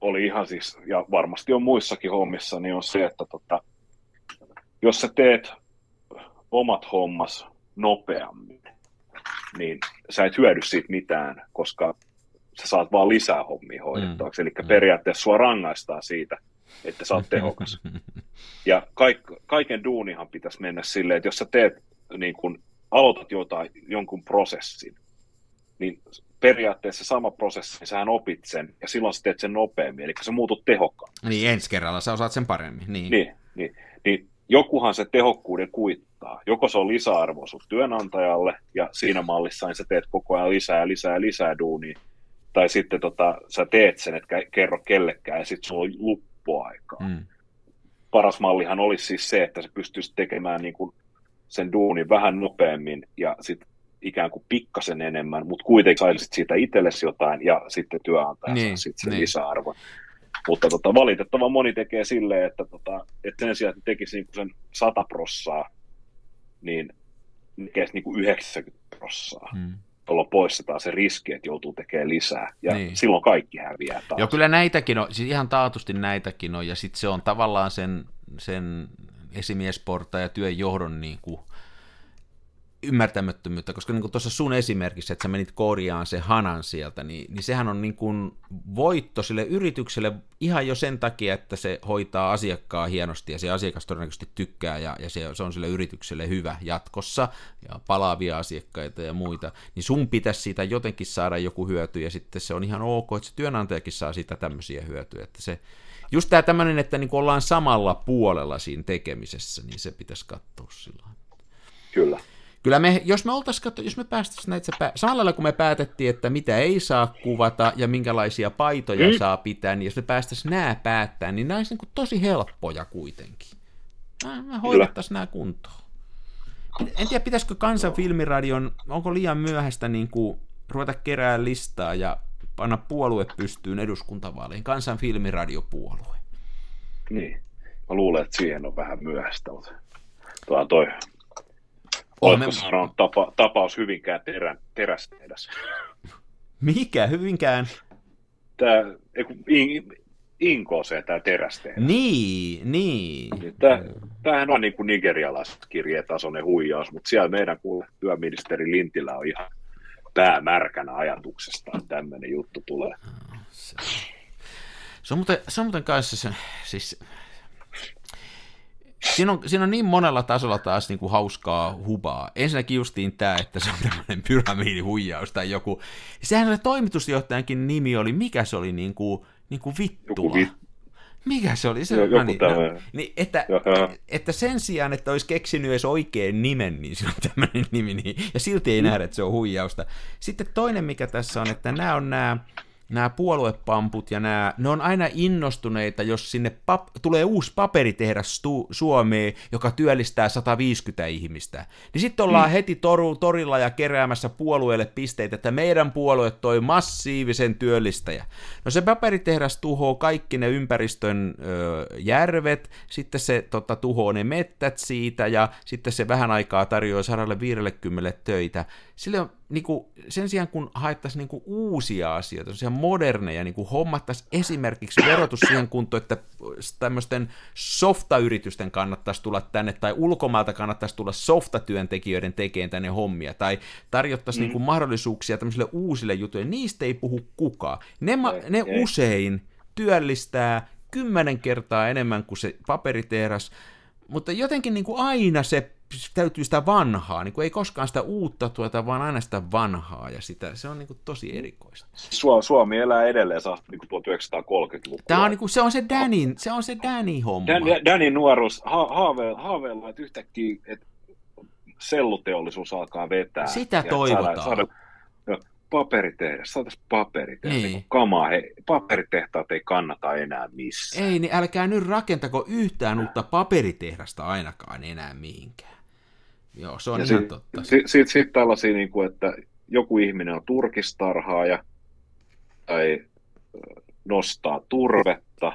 oli ihan siis, ja varmasti on muissakin hommissa, niin on se, että tota, jos sä teet omat hommas nopeammin, niin sä et hyödy siitä mitään, koska sä saat vaan lisää hommia hoidettavaksi. Mm. Eli periaatteessa sua rangaistaan siitä, että sä oot tehokas. <laughs> Ja kaik, kaiken duunihan pitäisi mennä silleen, että jos sä teet niin kun aloitat jotain, jonkun prosessin, niin periaatteessa sama prosessi, niin sähän opit sen, ja silloin sä teet sen nopeammin, eli sä muutut tehokkaammin. Niin, ensi kerralla sä osaat sen paremmin. Niin. Niin, niin, niin jokuhan se tehokkuuden kuittaa. Joko se on lisäarvo sun työnantajalle, ja siinä mallissa niin sä teet koko ajan lisää, lisää, lisää duunia, tai sitten tota, sä teet sen, etkä kerro kellekään, ja sitten sulla on luppuaikaa. Mm. Paras mallihan olisi siis se, että sä pystyisit tekemään niin kuin sen duunin vähän nopeammin, ja sitten ikään kuin pikkasen enemmän, mutta kuitenkin saisit siitä itsellesi jotain, ja sitten työnantaja niin, saa sitten sen niin. lisäarvon. Mutta tota, valitettavan moni tekee silleen, että, tota, että sen sijaan, että tekisi niin sen 100 prossaa, niin tekisi niin kuin 90 prossaa. Hmm jolloin poistetaan se riski, että joutuu tekemään lisää. Ja niin. silloin kaikki häviää taas. Joo, kyllä näitäkin on, siis ihan taatusti näitäkin on, ja sitten se on tavallaan sen, sen esimiesporta ja työnjohdon niin kuin ymmärtämättömyyttä, koska niin tuossa sun esimerkissä, että sä menit korjaan se hanan sieltä, niin, niin sehän on niin kuin voitto sille yritykselle ihan jo sen takia, että se hoitaa asiakkaa hienosti ja se asiakas todennäköisesti tykkää ja, ja se, se on sille yritykselle hyvä jatkossa ja palaavia asiakkaita ja muita, niin sun pitäisi siitä jotenkin saada joku hyöty ja sitten se on ihan ok, että se työnantajakin saa siitä tämmöisiä hyötyjä, että se just tämä tämmöinen, että niin ollaan samalla puolella siinä tekemisessä, niin se pitäisi katsoa sillä Kyllä. Kyllä me, jos me oltaisiin, jos me päästäisiin näitä, samalla lailla kun me päätettiin, että mitä ei saa kuvata ja minkälaisia paitoja mm. saa pitää, niin jos me päästäisiin nämä päättää, niin nämä olisi niin tosi helppoja kuitenkin. Me hoidettaisiin nämä kuntoon. En tiedä, pitäisikö kansan filmiradion, onko liian myöhäistä niin kuin ruveta kerää listaa ja panna puolue pystyyn eduskuntavaaleihin, kansan filmiradiopuolue. Niin, mä luulen, että siihen on vähän myöhäistä, mutta tuo toi Oletko sanonut tapa, tapaus Hyvinkään terän, terästehdas? <laughs> Mikä Hyvinkään? Tämä, in, Inko se tämä terästehdas. Niin, niin. niin tämä, tämähän on niin kuin nigerialaiskirjetasoinen huijaus, mutta siellä meidän kuule työministeri Lintilä on ihan päämärkänä ajatuksesta, että tämmöinen juttu tulee. Se, se on muuten, se on muuten kanssa se, siis siinä on, siinä on niin monella tasolla taas niin kuin hauskaa hubaa. Ensinnäkin justiin tämä, että se on tämmöinen pyramidihuijaus tai joku. Sehän oli toimitusjohtajankin nimi oli, mikä se oli, niin kuin, niin kuin vi... Mikä se oli? Se, joku no niin, no, niin, että, että sen sijaan, että olisi keksinyt edes oikein nimen, niin se on tämmöinen nimi, niin, ja silti ei mm. nähdä, että se on huijausta. Sitten toinen, mikä tässä on, että nämä on nämä nämä puoluepamput ja nämä, ne on aina innostuneita, jos sinne pap, tulee uusi paperitehdas stu, Suomeen, joka työllistää 150 ihmistä. Niin sitten ollaan mm. heti toru, torilla ja keräämässä puolueelle pisteitä, että meidän puolue toi massiivisen työllistäjä. No se paperitehdas tuhoaa kaikki ne ympäristön ö, järvet, sitten se tota, tuhoaa ne mettät siitä ja sitten se vähän aikaa tarjoaa 150 töitä. Sille on niin kuin, sen sijaan kun haettaisiin niin kuin uusia asioita, moderneja, niin kuin hommattaisiin esimerkiksi verotus siihen kuntoon, että tämmöisten softayritysten kannattaisi tulla tänne, tai ulkomailta kannattaisi tulla softatyöntekijöiden tekemään tänne hommia, tai tarjottaisiin mm. niin kuin mahdollisuuksia tämmöisille uusille jutuille, niistä ei puhu kukaan. Ne, ma- ne ei. usein työllistää kymmenen kertaa enemmän kuin se paperitehdas, mutta jotenkin niin kuin aina se täytyy sitä vanhaa, niin kuin ei koskaan sitä uutta tuota, vaan aina sitä vanhaa, ja sitä, se on niin kuin tosi erikoista. Suomi elää edelleen saa niin kuin 1930-luvulla. Tämä on, niin kuin, se on se Danin, se on se Danin homma. Dan, Danin nuoruus, ha, haave, haaveilla, että yhtäkkiä että selluteollisuus alkaa vetää. Sitä toivotaan. Saada, saada, paperitehdas, saataisiin paperitehdas. Niin. Kamaa, he, paperitehtaat ei kannata enää missään. Ei, niin älkää nyt rakentako yhtään uutta paperitehdasta ainakaan enää mihinkään. Joo, se on ja ihan sit, totta. Sitten sit, sit tällaisia, niin kuin, että joku ihminen on turkistarhaaja tai nostaa turvetta,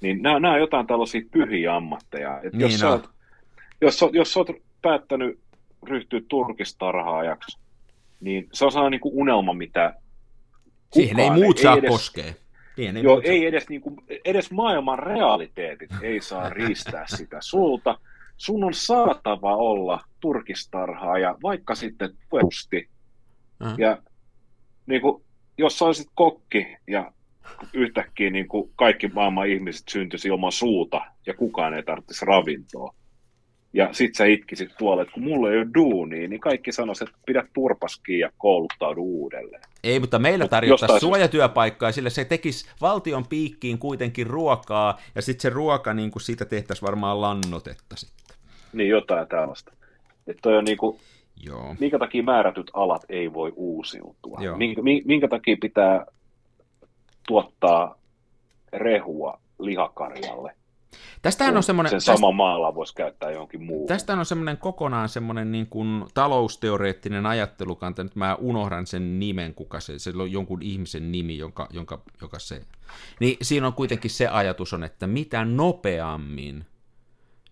niin nämä, nämä on jotain tällaisia pyhiä ammatteja. Et niin jos, sä oot, jos, jos sä oot päättänyt ryhtyä turkistarhaajaksi, niin se on sellainen niin kuin unelma, mitä Siihen ei muut ei saa edes, koskea. Siihen ei, joo, ei edes, niin kuin, edes maailman realiteetit ei saa riistää sitä sulta. Sun on saatava olla turkistarhaaja, vaikka sitten pusti. Uh-huh. Ja niin kuin, jos sä olisit kokki ja yhtäkkiä niin kuin kaikki maailman ihmiset syntyisi ilman suuta ja kukaan ei tarvitsisi ravintoa, Ja sit sä itkisit tuolla, että kun mulla ei ole duunia, niin kaikki sanoisivat, että pidä turpaskin ja kouluttaudu uudelleen. Ei, mutta meillä tarjottaisiin suojatyöpaikkaa, ja sillä se tekisi valtion piikkiin kuitenkin ruokaa, ja sitten se ruoka, niin kuin siitä tehtäisiin varmaan lannotetta sitten. Niin, jotain tällaista. Että toi on niin kuin, Joo. minkä takia määrätyt alat ei voi uusiutua? Joo. Minkä, minkä takia pitää tuottaa rehua lihakarjalle? Tästähän on semmoinen, sen sama maalla voisi käyttää johonkin muuhun. Tästä on semmoinen kokonaan semmoinen niin kuin talousteoreettinen ajattelukanta. Nyt mä unohdan sen nimen, kuka se, se on jonkun ihmisen nimi, jonka, jonka, joka se... Niin siinä on kuitenkin se ajatus on, että mitä nopeammin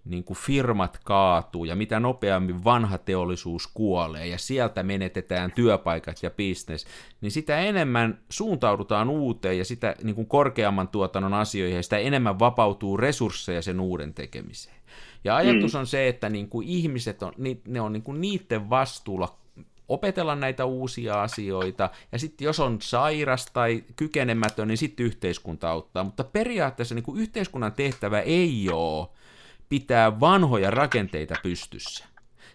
niin kuin firmat kaatuu ja mitä nopeammin vanha teollisuus kuolee ja sieltä menetetään työpaikat ja bisnes, niin sitä enemmän suuntaudutaan uuteen ja sitä niin kuin korkeamman tuotannon asioihin ja sitä enemmän vapautuu resursseja sen uuden tekemiseen. Ja ajatus mm. on se, että niin kuin ihmiset on, ne on niin kuin niiden vastuulla opetella näitä uusia asioita, ja sitten jos on sairas tai kykenemätön, niin sitten yhteiskunta auttaa, mutta periaatteessa niin kuin yhteiskunnan tehtävä ei ole pitää vanhoja rakenteita pystyssä.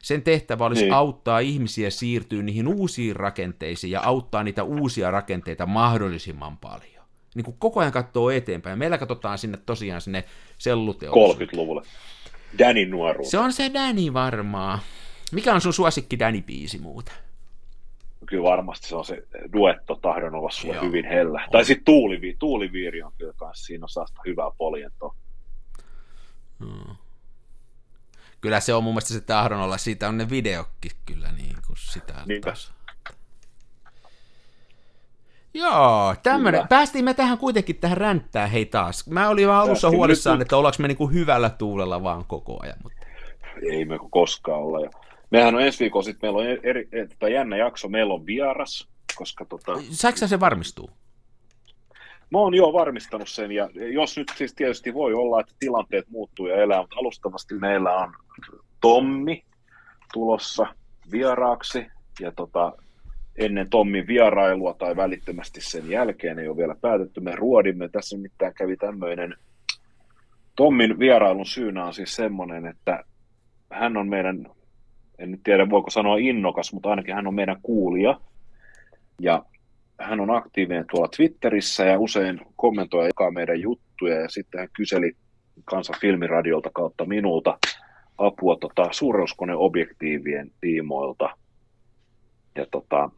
Sen tehtävä olisi niin. auttaa ihmisiä siirtyä niihin uusiin rakenteisiin ja auttaa niitä uusia rakenteita mahdollisimman paljon. Niin kuin koko ajan katsoo eteenpäin. Meillä katsotaan sinne tosiaan sinne selluteollisuuteen. 30-luvulle. Danny nuoruus. Se on se Danny varmaa. Mikä on sun suosikki Danny-biisi muuta? Kyllä varmasti se on se duetto tahdon olla sulle Joo. hyvin hellä. Tai sitten tuulivi, tuuliviiri on kyllä kanssa, siinä on saasta hyvää poljentoa. Hmm kyllä se on mun mielestä se tahdon olla, siitä on ne videokki kyllä niin kuin sitä taas. Joo, tämmönen. Päästiin me tähän kuitenkin tähän ränttää hei taas. Mä olin vaan alussa Päästiin huolissaan, nyt... että ollaanko me niinku hyvällä tuulella vaan koko ajan. Mutta... Ei me koskaan olla. Ja mehän on ensi viikolla sitten, meillä on eri, eri, jännä jakso, meillä on vieras, koska tota... Saiko se varmistuu? Mä oon jo varmistanut sen, ja jos nyt siis tietysti voi olla, että tilanteet muuttuu ja elää, mutta alustavasti meillä on Tommi tulossa vieraaksi, ja tota, ennen Tommin vierailua tai välittömästi sen jälkeen ei ole vielä päätetty. Me ruodimme, tässä mitään kävi tämmöinen, Tommin vierailun syynä on siis semmoinen, että hän on meidän, en nyt tiedä voiko sanoa innokas, mutta ainakin hän on meidän kuulija, ja hän on aktiivinen tuolla Twitterissä ja usein kommentoi ja jakaa meidän juttuja ja sitten hän kyseli Kansan filmiradiolta kautta minulta apua tota, suureuskoneobjektiivien tiimoilta. Ja tota,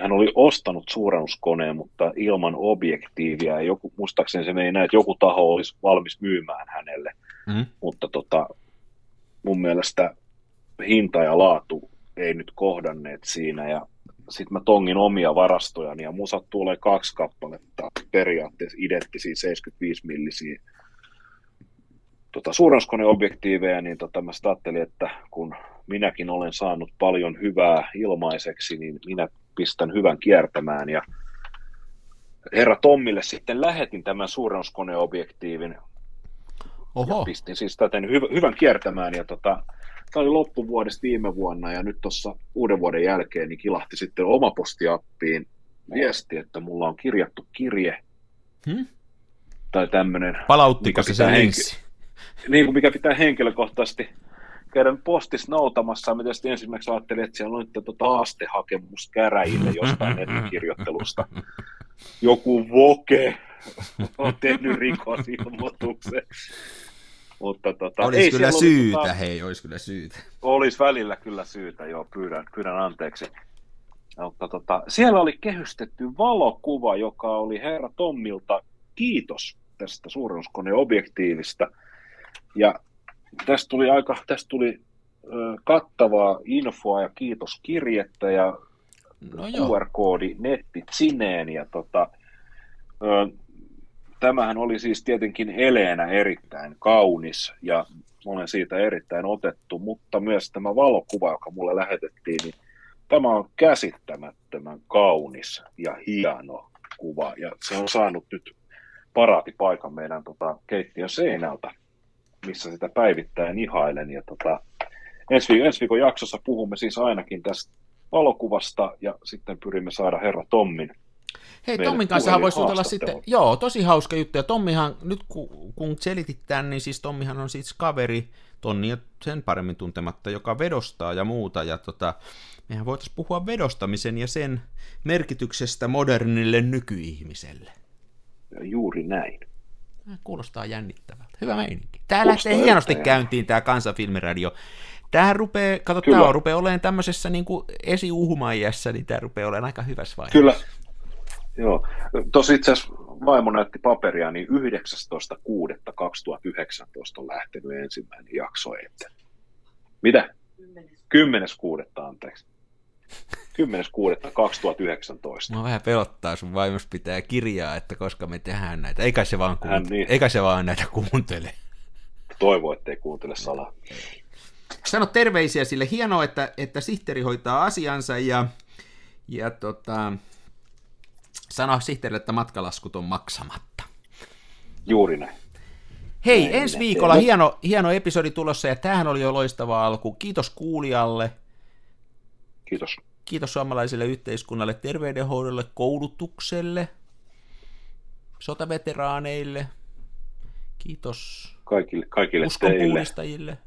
hän oli ostanut suurennuskoneen, mutta ilman objektiivia. Joku, muistaakseni se meni näin, että joku taho olisi valmis myymään hänelle. Mm. Mutta tota, mun mielestä hinta ja laatu ei nyt kohdanneet siinä. Ja sitten mä tongin omia varastojani ja musat tulee kaksi kappaletta periaatteessa identtisiä 75 millisiä tota, suurennuskoneobjektiiveja, niin tota, mä ajattelin, että kun minäkin olen saanut paljon hyvää ilmaiseksi, niin minä pistän hyvän kiertämään ja herra Tommille sitten lähetin tämän suurennuskoneobjektiivin Oho. ja pistin siis täten hy- hyvän kiertämään ja tota, tämä oli loppuvuodesta viime vuonna ja nyt tuossa uuden vuoden jälkeen niin kilahti sitten omapostiappiin viesti, että mulla on kirjattu kirje hmm? tai tämmöinen. Palauttiko se sen ensin? Niin kuin mikä pitää henkilökohtaisesti käydä postis noutamassa. Mä tietysti ensimmäiseksi ajattelin, että siellä on nyt tuota haastehakemus käräjille jostain nettikirjoittelusta. <laughs> Joku voke on tehnyt rikosilmoituksen. Mutta tota, olisi ei kyllä syytä, tota, hei, olisi kyllä syytä. Olisi välillä kyllä syytä, joo, pyydän, pyydän anteeksi. Mutta tota, siellä oli kehystetty valokuva, joka oli herra Tommilta kiitos tästä suurennuskoneobjektiivista. Ja tästä tuli aika, tästä tuli ö, kattavaa infoa ja kiitoskirjettä ja no QR-koodi netti sineen ja tota, tämähän oli siis tietenkin eleenä erittäin kaunis ja olen siitä erittäin otettu, mutta myös tämä valokuva, joka mulle lähetettiin, niin tämä on käsittämättömän kaunis ja hieno kuva. Ja se on saanut nyt paraatipaikan meidän tota, keittiön seinältä, missä sitä päivittäin ihailen. Ja tota, ensi, ensi viikon jaksossa puhumme siis ainakin tästä valokuvasta ja sitten pyrimme saada herra Tommin Hei, Tommin kanssa voisi jutella sitten, joo, tosi hauska juttu, ja Tommihan, nyt kun, kun selitit tämän, niin siis Tommihan on siis kaveri tonnia sen paremmin tuntematta, joka vedostaa ja muuta. Ja tota, mehän voitaisiin puhua vedostamisen ja sen merkityksestä modernille nykyihmiselle. Ja juuri näin. Kuulostaa jännittävältä. Hyvä meininki. Tää Kuulostaa lähtee hienosti jännittävältä. käyntiin, tämä kansanfilmiradio. Tämähän rupeaa, kato, Kyllä. tämä rupeaa olemaan tämmöisessä niin esi-uhmaijässä, niin tämä rupeaa olemaan aika hyvässä vaiheessa. Kyllä. Joo. Tosi itse asiassa vaimo näytti paperia, niin 19.6.2019 on lähtenyt ensimmäinen jakso eteen. Mitä? 10.6. anteeksi. 10.6.2019. Mä vähän pelottaa, sun vaimos pitää kirjaa, että koska me tehdään näitä. Eikä se vaan, kuuntele. niin. Eikä se vaan näitä kuuntele. Toivo, ettei kuuntele salaa. Sano terveisiä sille. Hienoa, että, että sihteeri hoitaa asiansa ja, ja tota, sano sihteerille, että matkalaskut on maksamatta. Juuri näin. Hei, näin ensi viikolla hieno, hieno episodi tulossa ja tämähän oli jo loistava alku. Kiitos kuulijalle. Kiitos. Kiitos suomalaiselle yhteiskunnalle, terveydenhoidolle, koulutukselle, sotaveteraaneille. Kiitos kaikille, kaikille teille.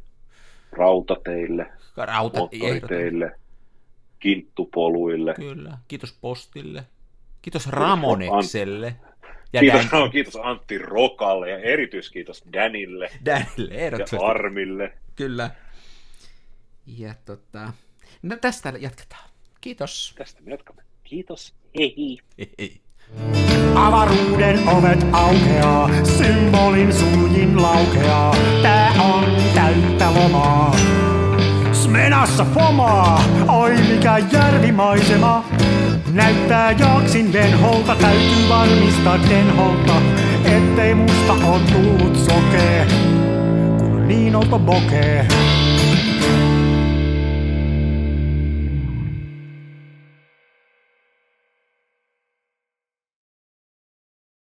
Rautateille, Rauta, moottoriteille, kinttupoluille. Kyllä, kiitos postille. Kiitos Ramonekselle. Ja kiitos, Dan... no, kiitos Antti Rokalle ja erityiskiitos Danille. <laughs> Danille, ehdottomasti. Ja Armille. Kyllä. Ja tota, no tästä jatketaan. Kiitos. Tästä me jatkamme. Kiitos. Hei. Hei. Avaruuden ovet aukeaa, symbolin suljin laukeaa. Tää on täyttä lomaa. Smenassa fomaa, oi mikä järvimaisema. Näyttää jaksin venholta, täytyy varmistaa denholta, ettei musta on tullut sokee, kun niin olto bokee.